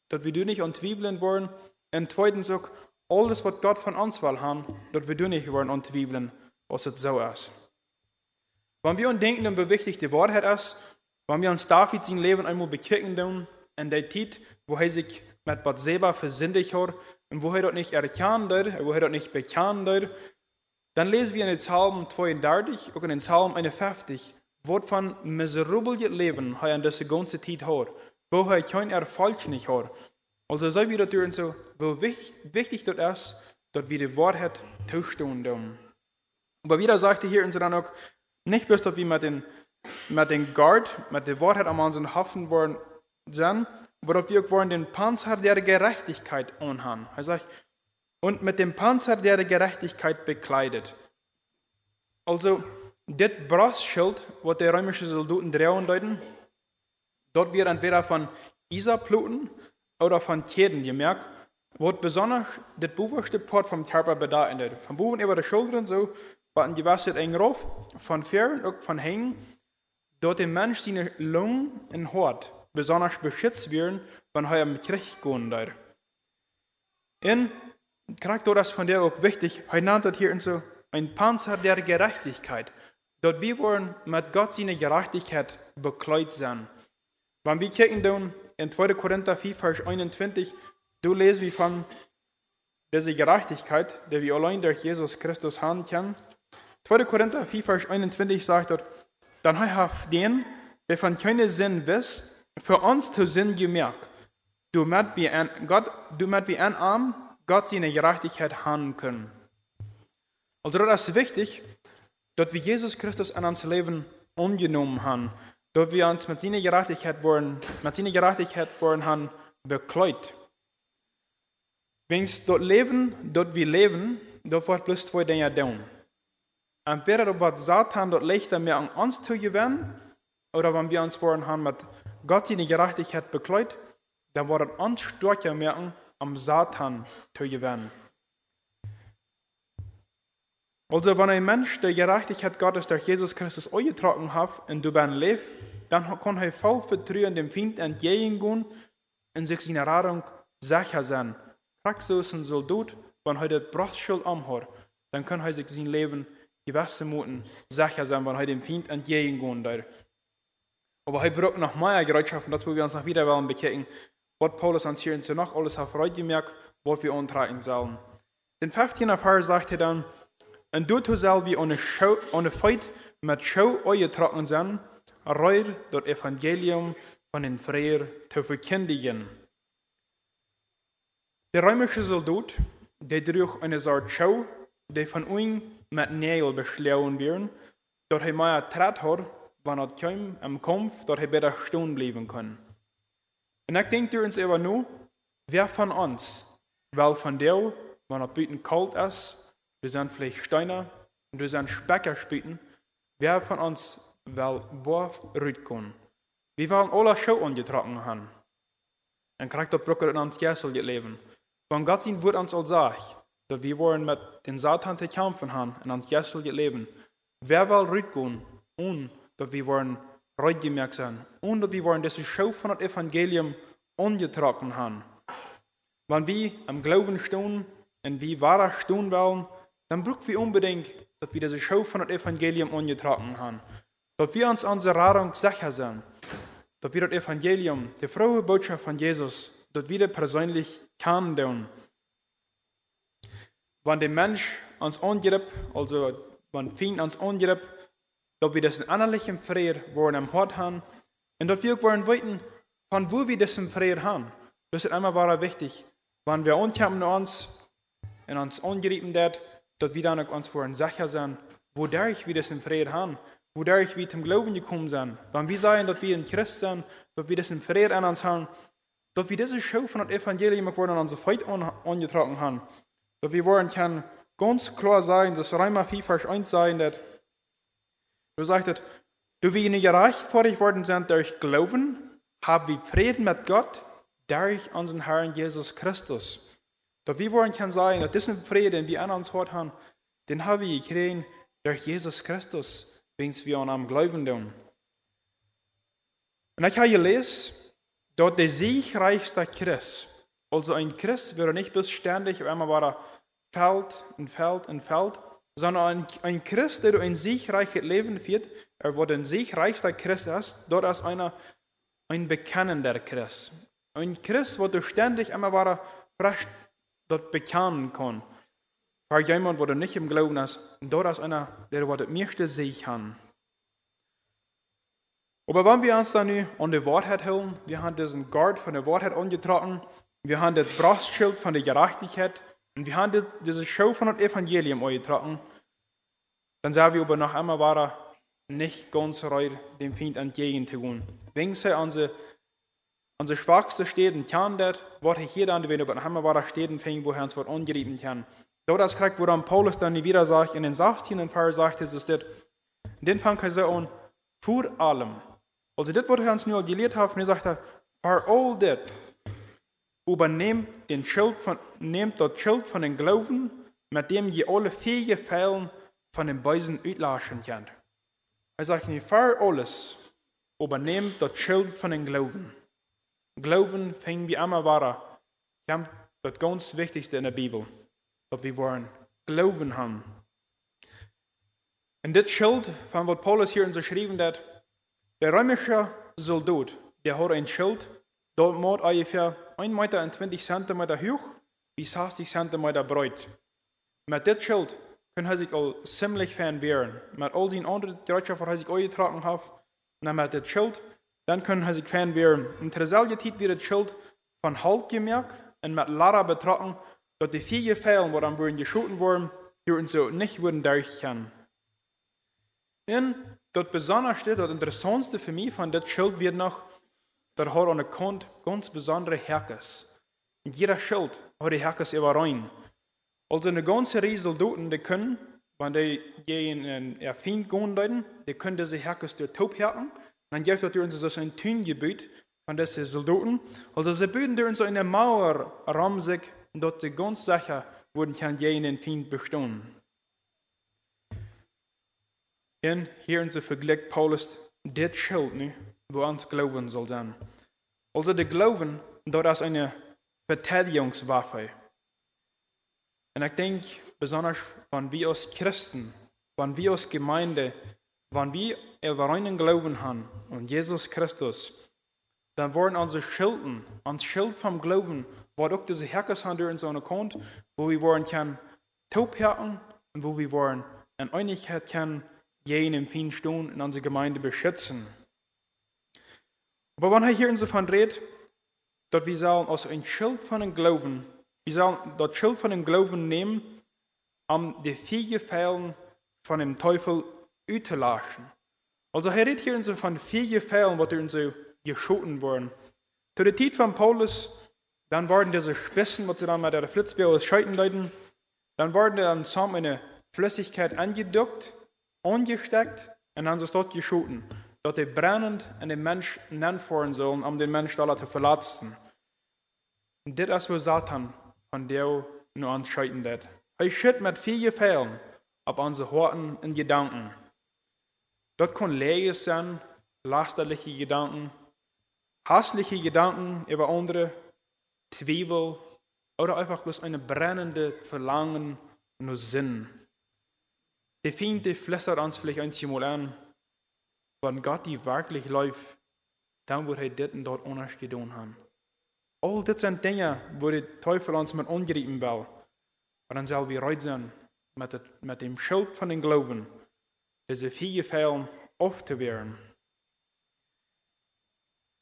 dass wir nicht an zweifeln wollen. Und zweitens auch, alles, was Gott von uns will haben, dass wir nicht wollen an zweifeln, was es so ist. Wenn wir uns denken, wie wichtig die Wahrheit ist, wenn wir uns David sein Leben einmal bekicken tun, in der Zeit, wo er sich mit Bathseba versündigt hat, und wo er dort nicht erkannt hat, wo dort nicht bekannt hat, dann lesen wir in den Psalm 32, auch in den Psalm 51, wat van miserabele leven hij aan deze ganze tijd had, wo hij kein Erfolg nicht hat. Also so wie das und so, wo wichtig, wichtig das ist, dass wir die Wahrheit tauschen tun. Aber wieder sagte hier und so dann auch, nicht bloß, dass wir mit den, mit den Guard, mit der Wahrheit am unseren Hafen worden sind, dass wir auch den Panzer der Gerechtigkeit anhaben. Er sagt, und mit dem Panzer der Gerechtigkeit bekleidet. Also, das Brastschild, was die römischen Soldaten drehen deuten, dort wird entweder von Isarpluten oder von Tjeden gemerkt, wird besonders das bewusste Part vom Körper bedeutet. Von Buben über die Schultern so, waren die Wasser eng rauf, von Fern und von Hängen, dort der Mensch seine Lungen und Hort besonders beschützt werden, wenn er im Krieg gehen darf. Und Charakter das von der auch wichtig, er nannte hier so ein Panzer der Gerechtigkeit. Dort wir wollen mit Gott seine Gerechtigkeit bekleidet sein. Wenn wir kicken dann in 2. Korinther 4, Vers 21, du lesen wir von dieser Gerechtigkeit, die wir allein durch Jesus Christus haben können. 2. Korinther 4, Vers 21 sagt dort, dann hat den, der von keinem Sinn wisst, für uns zu Sinn gemerkt. Du mit wie ein, Gott, du mit wie ein Arm, Gott seine Gerechtigkeit haben können. Also das ist wichtig, dass wir Jesus Christus in unser Leben angenommen haben, dass wir uns mit seiner Gerechtigkeit wollen, mit seiner Gerechtigkeit wollen haben, bekleidet. Wenn dort leben, dort wir leben, dort wird bloß zwei Dinge tun. Entweder dort wird Satan dort leichter mehr an uns zu gewinnen, oder wenn wir uns wollen haben mit Gott seine Gerechtigkeit bekleidet, dann wird uns stärker merken, am Satan zu gewinnen. Also, wenn ein Mensch der Gerechtigkeit Gottes durch Jesus Christus eingetragen hat und du bist lebt, dann kann er voll Vertrauen dem Feind entgegengehen und sich seiner Rettung sicher sein. Praxis ein Soldat, wenn er das Brachtschild anhat, dann kann er sich sein Leben gewissen Muten sicher sein, wenn er dem Feind entgegengehen darf. Aber er braucht noch mehr Gerätschaften, dazu wir uns noch wieder wollen bekehren, was Paulus uns hier in Nacht alles auf Freude gemerkt, was wir antragen sollen. Den 15. Vers sagt er dann, soll wir ohne, Schau, ohne Feit mit Schau eingetragen sein, reut das Evangelium von den Freier zu verkündigen. Der römische Soldat, der durch eine Art Schau, die von ihm mit Nägel beschlagen werden, dort er mehr Trat hat, wenn er kam im Kampf, dort er besser stehen bleiben kann. Und ich denke uns aber nur, wer von uns, weil von der, wenn er büten kalt ist, wir sind vielleicht Steiner und wir sind Specker wer von uns will Borf rütkommen. Wir wollen alle Schau angetragen haben. Dann kriegt der Brücke in uns Gessel leben. Wenn Gott sein Wort uns all sagt, dass wir wollen mit den Satan zu kämpfen haben in uns Gessel leben, wer will rütkommen, und dass wir wollen reutgemerkt sein, und dass wir wollen diese Schau von dem Evangelium angetragen haben. Wenn wir am Glauben stehen und wir wahrer stehen wollen, dann brauchen wir unbedingt, dass wir diese Show von dem Evangelium angetragen haben. Dass wir uns unsere Rettung sicher sind. Dass wir das Evangelium, die frohe Botschaft von Jesus, wir das persönlich kennen. Wenn der Mensch uns angreift, also wenn Feind uns angreift, dass wir diesen innerlichen Frieden wollen am Hort haben und dass wir wollen wissen, von wo wir diesen Frieden haben. Das ist einmal wichtig. Wenn wir ankommen uns und uns angreifen, dass wir dann uns wollen sicher sein, wodurch wir das in Frieden haben, wodurch wir zum Glauben gekommen sind. Wenn wir sagen, dass wir in Christ sind, dass wir das in Frieden an uns haben, dass wir diese Show von dem Evangelium an unsere Feit angetragen haben, dass wir wollen kann ganz klar sein, dass Römer 4, Vers 1 sein, dass du sagst, du wir nicht gerecht vor dich worden sind durch Glauben, haben wir Frieden mit Gott durch unseren Herrn Jesus Christus. Doch wollen kann sagen, dass diesen Frieden, den wir an uns hat haben, den haben wir gekriegt durch Jesus Christus, wenn wir an glauben tun. Und ich habe gelesen, dass der siegreichste Christ, also ein Christ, wäre nicht beständig, auf einmal war Feld und Feld und Feld, sondern ein, Christ, der ein siegreiches Leben führt, er wurde ein siegreichster Christ ist, dort ist einer ein bekennender Christ. Ein Christ, du ständig einmal war, dort bekennen kann. Weil jemand, der nicht im Glauben ist, dort ist einer, der das meiste sich hat. Aber wenn wir uns dann an die Wahrheit halten, wir haben diesen Guard von der Wahrheit angetragen, wir haben das Brustschild von der Gerechtigkeit und wir haben diese Show von dem Evangelium angetragen, dann sagen wir aber noch einmal, war nicht ganz rein dem Feind entgegen zu gehen. Wenn sie unsere, unsere schwachste Städten kann, das, was ich hier dann, wenn über einmal war Städten fing, wo uns was angerieben kann. Da das kriegt, wo dann Paulus dann wieder sagt, in den 16. Vers es das, den fängt er so an, vor allem. Also das, was uns nur gelehrt hat, und er sagt, for all that, übernehmt den Schild von, nehmt das Schild von den Glauben, mit dem ihr alle fähige Fällen von den Bösen uitlaschen könnt. Er sagt für alles, übernehmt das Schild von den Glauben. Glauben fängt wie immer war. Das ganz Wichtigste in der Bibel dat we wollen Glauben haben. Und das Schild, von was Paulus hier in so geschrieben hat, der römische Soldat, der hat ein Schild, dort muss ungefähr 1,20 Meter cm hoch bis 60 cm breit. Mit dem Schild kann er sich al ziemlich fern wehren. Mit all den anderen Deutschen, die er sich eingetragen hat, und mit dem Schild, dann können sich fern wehren. In der Zeit wird das Schild von Halt gemerkt und mit Lara betroffen, dat de vier Pfeilen, wat dan worden geschoten worden, hier so nicht wurden durchkennen. Und das Besonderste, das Interessantste für mich von das Schild wird noch, dass hat der Kant ganz besondere Herkes. Und jeder Schild hat die Herkes überein. Also eine ganze Reihe Soldaten, die können, wenn die gegen einen Feind gehen leiden, die können diese Herkes durch Taub Dann gibt es so ein Tüngebiet von diesen Soldaten. Also sie bilden durch so eine Mauer rum sich dat de ganz sicher worden kan jenen Feind bestehen. En hier in vergleicht Paulus dit Schild nu, wo uns Glauben soll sein. Also der Glauben, das ist eine Verteidigungswaffe. Und ich denke, besonders wenn wir als Christen, wenn wir als Gemeinde, wenn wir einen Glauben haben und Jesus Christus, dann wollen unsere Schilden, uns Schild vom Glauben, ook deze hekkers gaan in zo'n kant, wo wir wollen kan taubherken und wo wir wollen in Einigkeit kann jeden im vielen Stunden in unserer Gemeinde beschützen. Aber wenn er hier insofern redet, dass wir sollen also ein Schild von dem Glauben, wir sollen das Schild von dem Glauben nehmen, um die vier Fällen von dem Teufel auszulaschen. Also er redet hier insofern vier Fällen, was er so geschoten wurden. Zu der Zeit von Paulus dann wurden diese Spissen, was sie dann mit der Flitzbeere scheuten leiten, dann wurden dann zusammen eine Flüssigkeit angedockt, angesteckt und dann ist dort geschoten, dass die brennend an den Mensch fahren sollen, um den Mensch da zu verlassen. Und das ist, was Satan von der nur anscheiden wird. Er schütt mit vielen Fällen auf unsere Horten und Gedanken. Dort kann Leere sein, lasterliche Gedanken, hassliche Gedanken über andere, Zweifel oder einfach bloß eine brennende Verlangen nur Sinn. Der Feind flüstert uns vielleicht einmal an, wenn Gott die wirklich läuft, dann wird er das und dort anders getan haben. All das sind Dinge, wo der Teufel uns mit angreifen will. Aber dann soll wir reut sein, mit, mit dem Schild von den Glauben, diese vier Fällen aufzuwehren.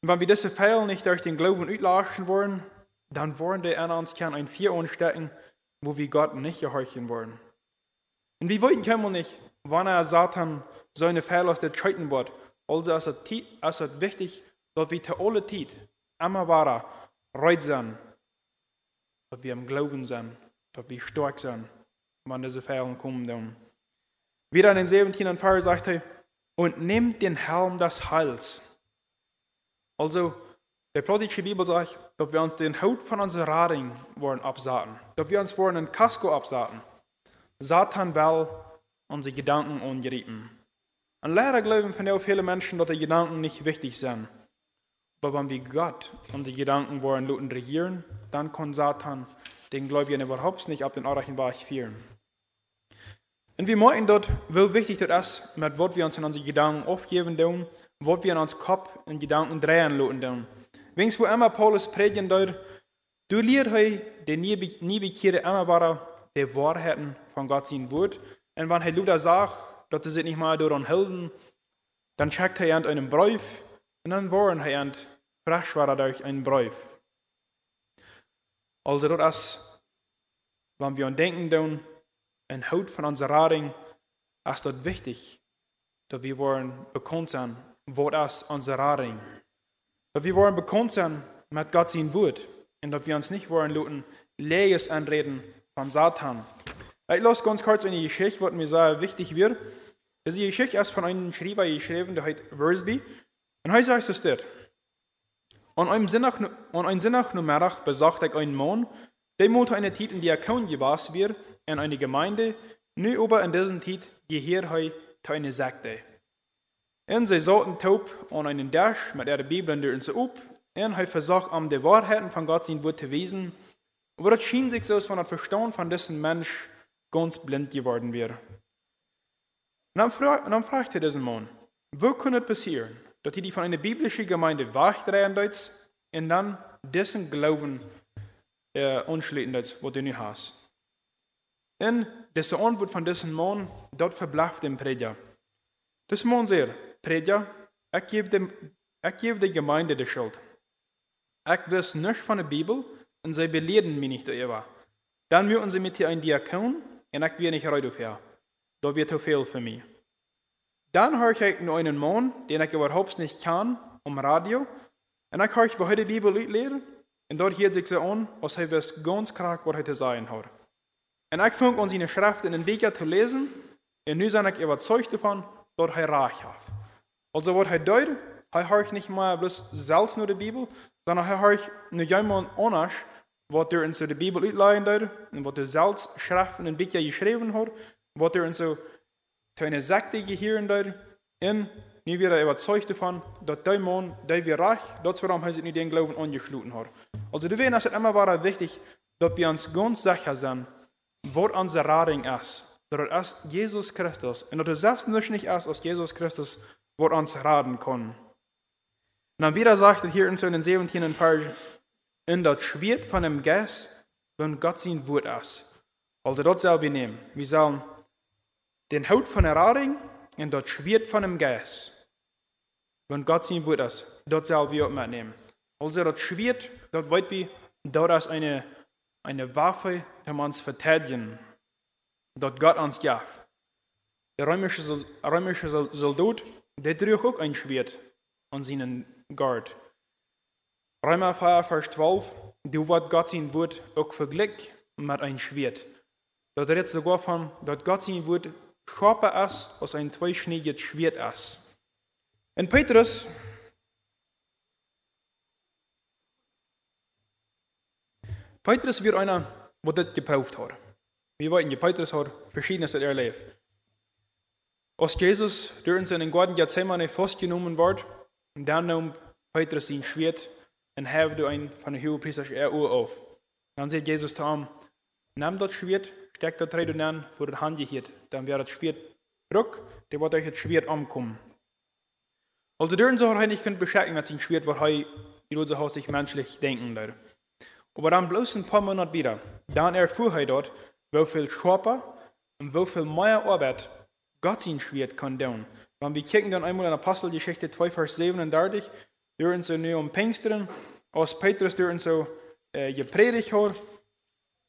Und wenn wir diese Fälle nicht durch den Glauben auslachen wollen, dann wollen die an uns ein Vier anstecken, wo wir Gott nicht gehorchen wollen. Und wir wollten können nicht, wann er Satan seine Fehler aus der Scheuten wird. Also ist es, wichtig, dass wir zu alle Zeit immer weiter reut sind, dass wir im Glauben sind, dass wir stark sind, wenn diese Fehler kommen. Dann. Wieder in den 17. Vers sagt er, und nehmt den Helm des Heils. Also, der plottische Bibel sagt, dass wir uns den Haut von unserem Rading wollen absaten, dass wir uns wollen ein Kasko absaten. Satan will unsere Gedanken angreifen. Und leider glauben von auch viele Menschen, dass die Gedanken nicht wichtig sind. Aber wenn wir Gott unsere Gedanken wollen lauten regieren, dann kann Satan den Gläubigen überhaupt nicht auf den ordentlichen Weg führen. Und wir meinen dort, wie wichtig das ist, mit was wir uns in unsere Gedanken aufgeben tun, was wir in uns Kopf in Gedanken drehen lassen tun. Wings wo immer Paulus predigen dort, du leert hij de nieuwbekeerde immer bara de Wahrheiten von Gott sein Wort. Und wenn er Luther sagt, dass er sich nicht mal daran halten, Dann checkt er einen Brief und dann waren er frisch war er durch einen Brief. Also das ist, wenn wir an denken tun, ein Haut von unserer Rading, ist das wichtig, dass wir wollen bekannt sein, was ist unsere Rading. Dass wir wollen bekannt sein mit Gott sein Wort und dass wir uns nicht wollen lassen, Lees anreden von Satan. Ich lasse ganz kurz eine Geschichte, was mir sehr wichtig wird. Diese Geschichte ist von einem Schreiber geschrieben, der heißt Worsby. Und er sagt es dort. An einem Sinnach Nummerach besagt ich einen Mann, der muss eine Zeit in Diakon gewasst wird, in eine Gemeinde, nur aber in diesem Zeit gehört er zu einer Sekte. Und sie saßen taub an einem Dash mit ihrer Bibel in der up, und er versucht, um die Wahrheiten von Gott sein Wort zu wiesen. Aber das schien sich so, wenn das Verstand von diesem Mensch ganz blind geworden wäre. Und dann, fra dann fragte diesen Mann, wo kann es passieren, dass die von einer biblischen Gemeinde wegdrehen und dann dessen Glauben äh, anschließen, was du nicht hast. Und diese Antwort von diesem Mann, dort verbleibt dem Prediger. Das Mann sagt, Prediger, ich gebe, dem, ich gebe der Gemeinde die Schuld. Ich weiß nicht von der Bibel und sie belehren mich nicht darüber. Dann müssen sie mit dir ein Diakon und ich bin nicht ready dafür. Das wird zu viel für mich. Dann höre ich noch einen Mann, den ich überhaupt nicht kann, um Radio. Und ich höre, wo er die Bibel lehrt. Und dort hört sich so an, als weiß ganz krank, was er zu sagen hat. Und ich fange an, seine Schrift in den Büchern zu lesen. Und nun bin ich überzeugt davon, dass er recht hat. Also, was er tut, er hört nicht mal bloß selbst nur die Bibel, sondern er hört nur jemand anders, was er in die Bibel uitleihen dort, und was er selbst Schriften in Büchern geschrieben hat, was er in einer Sekte gehören dort, und nu wird er überzeugt davon, dass der Mann, der wir reich, das warum er sich nicht den Glauben angeschlossen hat. Also, du weißt, es immer war wichtig, dass wir uns ganz sicher sind, was unser Rading ist. Dass es Jesus Christus, und dass es selbst nicht ist als Jesus Christus, was uns raten kann. Und dann wieder sagt er hier in den 17. Vers, in das Schwert von dem Geist, wenn Gott sein Wort ist. Also das soll wir nehmen. Wir sollen den Haut von der Rading und das Schwert von dem Geist. Wenn Gott sein Wort ist, das soll wir auch mitnehmen. Also das Schwert, das wollen wir, das ist eine, eine Waffe, die wir uns verteidigen, das Gott uns gibt. Der römische, römische Soldat, der trug auch ein Schwert an seinen Guard. Römer 4, Vers 12, du wird Gott sein Wort auch verglichen mit einem Schwert. Da redet sogar von, dass Gott sein Wort schärfer ist als ein zweischneidiges Schwert ist. Und Petrus, Petrus wird einer, der das gebraucht hat. Wir wissen, Petrus hat verschiedenes erlebt. Als Jesus durch seinen Garten Gethsemane festgenommen wird, dann nahm Petrus sein Schwert und hebt ein von der hohepriesters Uhr auf. Dann sagt Jesus zu ihm, nimm das Schwert, steck das rein an, wo das Hand geht. Dann wird das Schwert rück, der wird euch das Schwert ankommen. Also dürfen sie auch nicht beschäftigen mit dem Schwert, was er die Leute sich menschlich denken. Leute. Aber dann bloß ein paar Monate wieder, dann erfuhr er dort, wie viel Schwaper und wie viel mehr Arbeit Gott sein Schwert kann tun. Wenn wir kicken dann einmal in Apostelgeschichte 2, Vers 37, dürfen sie nur um Pfingsten, als Petrus dürfen so äh, gepredigt hat,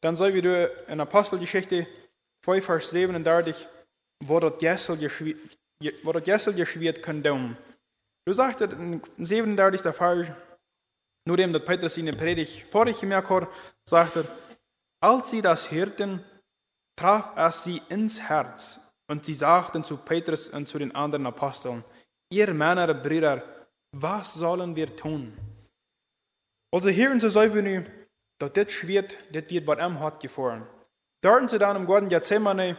dann sehen wir in Apostelgeschichte 2, Vers 37, wo das Jessel geschwirrt kann tun. Du sagst in 37. Vers, nur dem, dass Petrus in der Predigt vorig gemerkt hat, sagt er, als sie das hörten, traf es sie ins Herz. Und sie sagten zu Petrus und zu den anderen Aposteln, ihr Männer, Brüder, was sollen wir tun? Also hier in der Säufene, dass das Schwert, das wird bei ihm hat gefahren. Dort sie dann im Garten Gethsemane,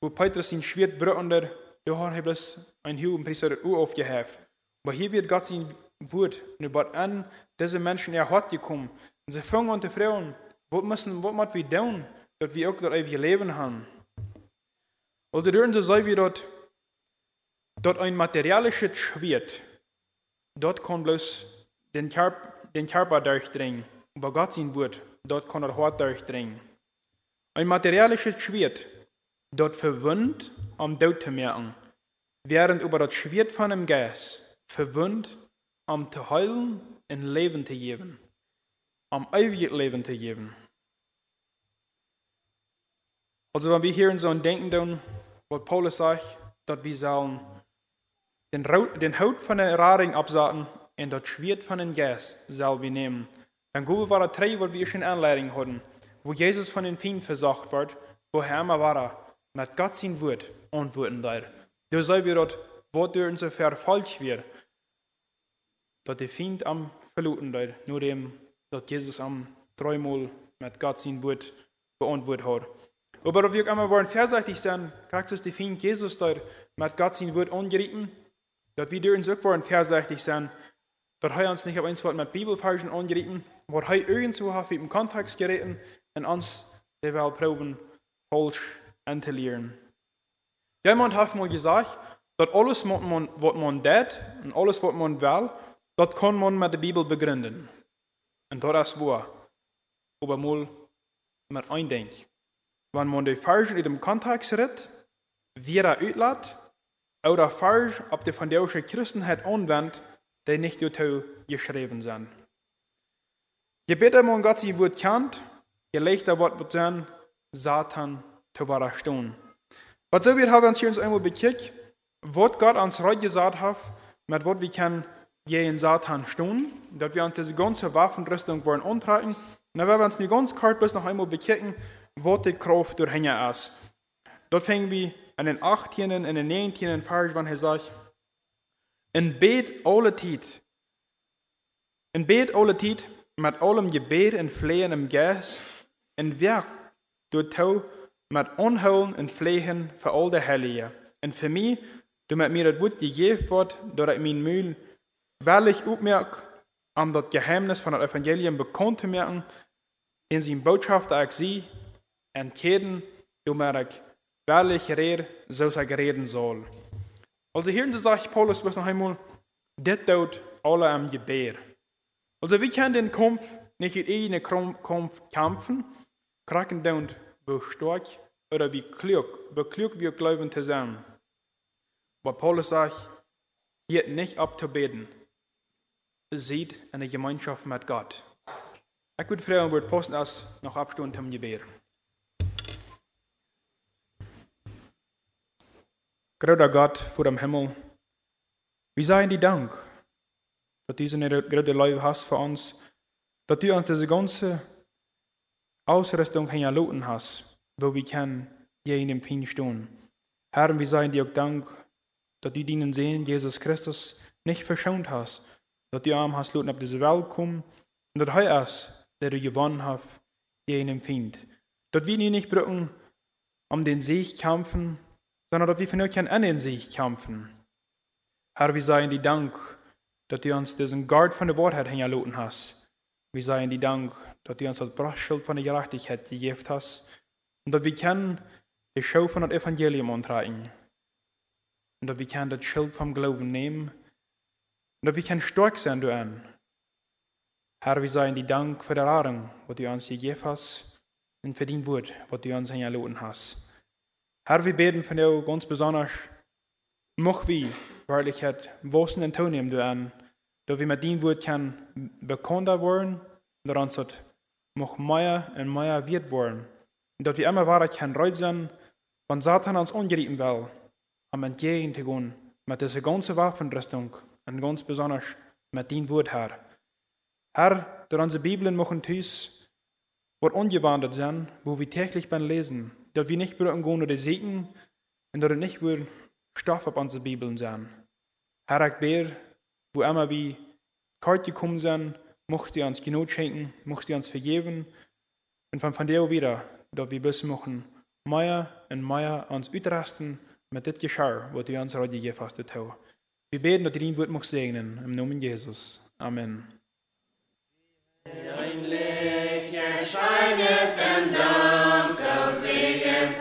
wo Petrus sein Schwert brannte, da hat er bloß ein hohen Priester aufgehebt. Aber hier wird Gott sein Wort, bei an diese Menschen er hat gekommen. Und sie fangen an zu fragen, was müssen, was müssen wir tun, dass wir auch das ewige Leben haben? Also dort so wir dort, dort ein materialisches Schwert, dort kann bloß den Körper den Körper durchdringen. Aber Gott sein Wort, dort kann er hart durchdringen. Ein materialisches Schwert, dort verwundet, um Tod zu merken. während über das Schwert von dem Geist verwundt, um zu heilen und Leben zu geben, um ewiges Leben zu geben. Also wenn wir hier in so ein Denken tun, was Paulus sagt, dass wir sollen den, den Haut von der Rading absaten und das Schwert von den Geist sollen wir nehmen. Dann gehen wir da drei, wo wir schon Anleitung hatten, wo Jesus von den Feinden versucht wird, wo Herr war, mit Gott sein Wort antworten da. Da soll wir dort, wo der insofern falsch wird, dass der Feind am verluten da, nur dem, dass Jesus am dreimal mit Gott sein Wort beantwortet hat. Aber wir einmal wollen vorsichtig sein, kriegt es die Feind Jesus dort mit Gott sein Wort angerieten, dass wir dürfen auch wollen vorsichtig sein, dass er uns nicht auf uns mit Bibelversen angerieten, wo er irgendwo hat im Kontext geraten und uns die Welt proben, falsch anzulehren. Jemand hat mal gesagt, dass alles, was man tut und alles, was man will, das kann man mit der Bibel begründen. Und das wahr. Aber mal mit eindenken. Wenn man die Versen in dem Kontext redet, wie er uitlaat, oder Vers auf die von der Christenheit anwendet, die nicht dazu geschrieben sind. Je besser man Gott sein Wort kennt, je leichter wird es sein, Satan zu widerstehen. Was so wird, haben wir uns hier einmal bekickt, was Gott uns heute gesagt hat, mit was wir können gegen Satan stehen, dass wir uns diese ganze Waffenrüstung wollen antragen. Und dann werden wir uns nur ganz kurz bis noch einmal bekicken, was die Kraft durchhängen ist. Dort fängen wir an den 18. und den 19. Vers, wann er sagt, in Bet alle Zeit, in Bet alle Zeit, mit allem Gebet und Flehen im Geist, in Werk, durch Tau, mit Unheulen und Flehen für all die Heiligen. Und für mich, du mit mir das Wort gegeben wird, dass ich mein Mühl wahrlich aufmerke, um das Geheimnis von dem Evangelium bekannt zu machen, in seiner Botschaft, ich sie entkeden, du merk, wahrlich rede, so ich reden soll. Also hier sagt Paulus bis noch einmal, das tut alle am Gebet. Also wir können den Kampf nicht in eigenen Kampf kämpfen, kraken und wie stark oder wie klug, wie klug wir glauben zu sein. Aber Paulus sagt, hier nicht abzubeten, sieht eine Gemeinschaft mit Gott. Ich würde fragen, wird posten als noch Abstand zum Gebet. Großer Gott vor dem Himmel, wir sagen dir Dank, dass du diese große Liebe hast für uns, dass du uns diese ganze Ausrüstung hinterlassen hast, wo wir können in dem Pin stehen. Herr, wir sagen dir auch Dank, dass du dienen sehen, Jesus Christus nicht verschont hast, dass du arm hast, auf diese Welt kommen und dass er ist, der du gewonnen hast, in dem Feind. Dass wir nicht brücken, um den Sieg kämpfen, sondern dass wir für euch an den Sieg kämpfen. Herr, wir seien dir Dank, dass du uns diesen Gard von der Wahrheit hingelassen hast. Wir seien dir Dank, dass du uns das Brachschild von der Gerechtigkeit gegeben hast und dass wir können die Schau von dem Evangelium antragen. Und dass wir können das Schild vom Glauben nehmen dass wir können stark sein daran. Herr, wir seien dir Dank für die Erfahrung, was du uns gegeben hast und für dein Wort, was du uns hingelassen hast. Herr, wir beten von dir ganz besonders, mach wie Wahrlichkeit, und tun du an, dass wir mit deinem Wort kann bekannter werden, dass uns das noch mehr und mehr wird werden. Und dass wir immer weiter kann reut sein, wenn Satan uns angreifen will, am gehen, mit dieser ganzen Waffenrüstung und ganz besonders mit deinem Wort, Herr. Herr, dass unsere Bibeln machen Tüß, wo ungewandert sind, wo wir täglich beim Lesen, dat wir nicht brauchen gehen oder Segen und dass nicht wir Stoff auf unsere Bibeln sein. Herr, ich bete, wo immer wir kalt gekommen sind, möchte ihr uns Genot schenken, möchte ihr uns vergeben und von, von dir wieder, dass wir bis machen, mehr und mehr uns utrasten mit dem Geschirr, was du uns heute gegeben hast. Wir beten, dass du dein Wort segnen, im Namen Jesus. Amen. Ein Licht erscheinet im Dunkel, Segens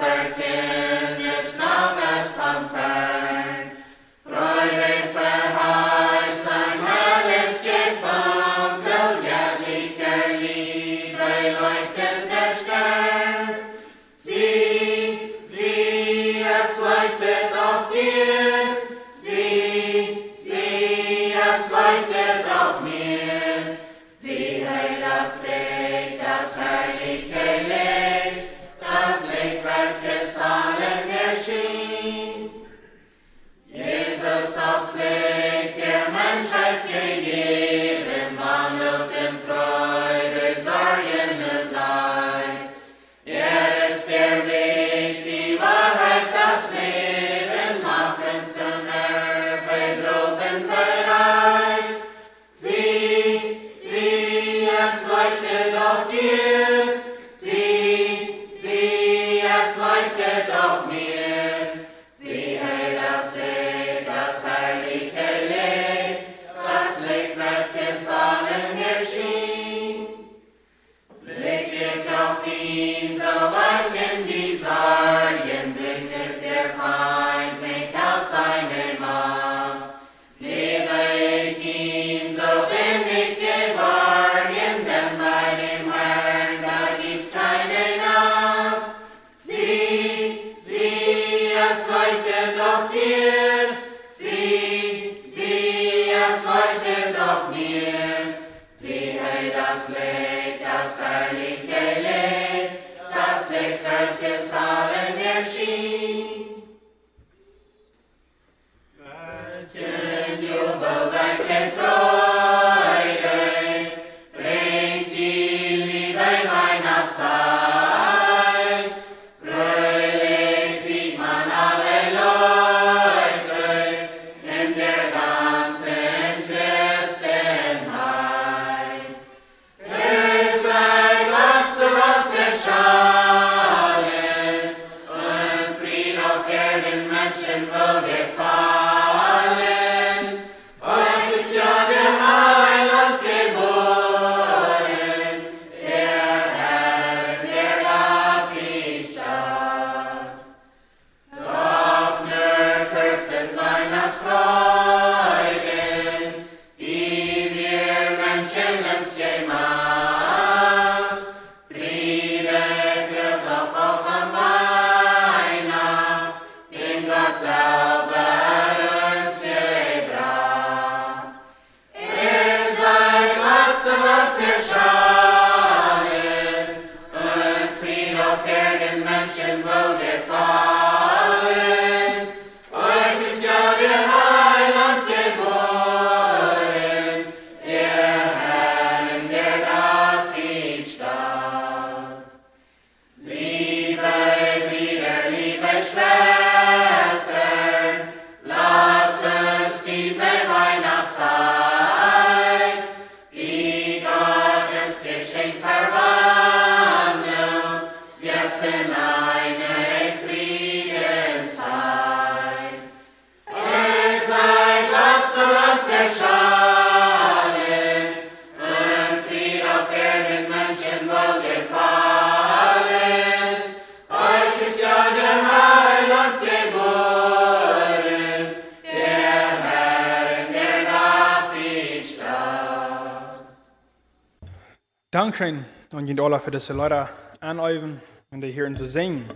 die für diese Leute anüben und die hier zu singen.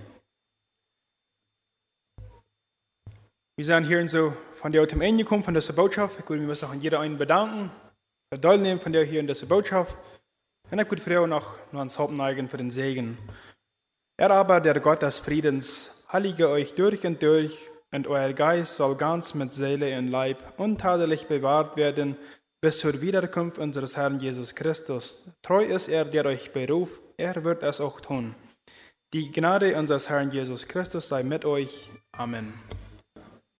Wir sind hier so von der zum Ende gekommen von dieser Botschaft. Ich würde mich auch an jeder einen bedanken, für Teilnehmen von der hier in dieser Botschaft. Und ich würde für noch nur ans Haupt neigen für den Segen. Er aber, der Gott des Friedens, heilige euch durch und durch, und euer Geist soll ganz mit Seele und Leib untadelig bewahrt werden, bis zur Wiederkunft unseres Herrn Jesus Christus. Treu ist er, der euch beruft, er wird es auch tun. Die Gnade unseres Herrn Jesus Christus sei mit euch. Amen.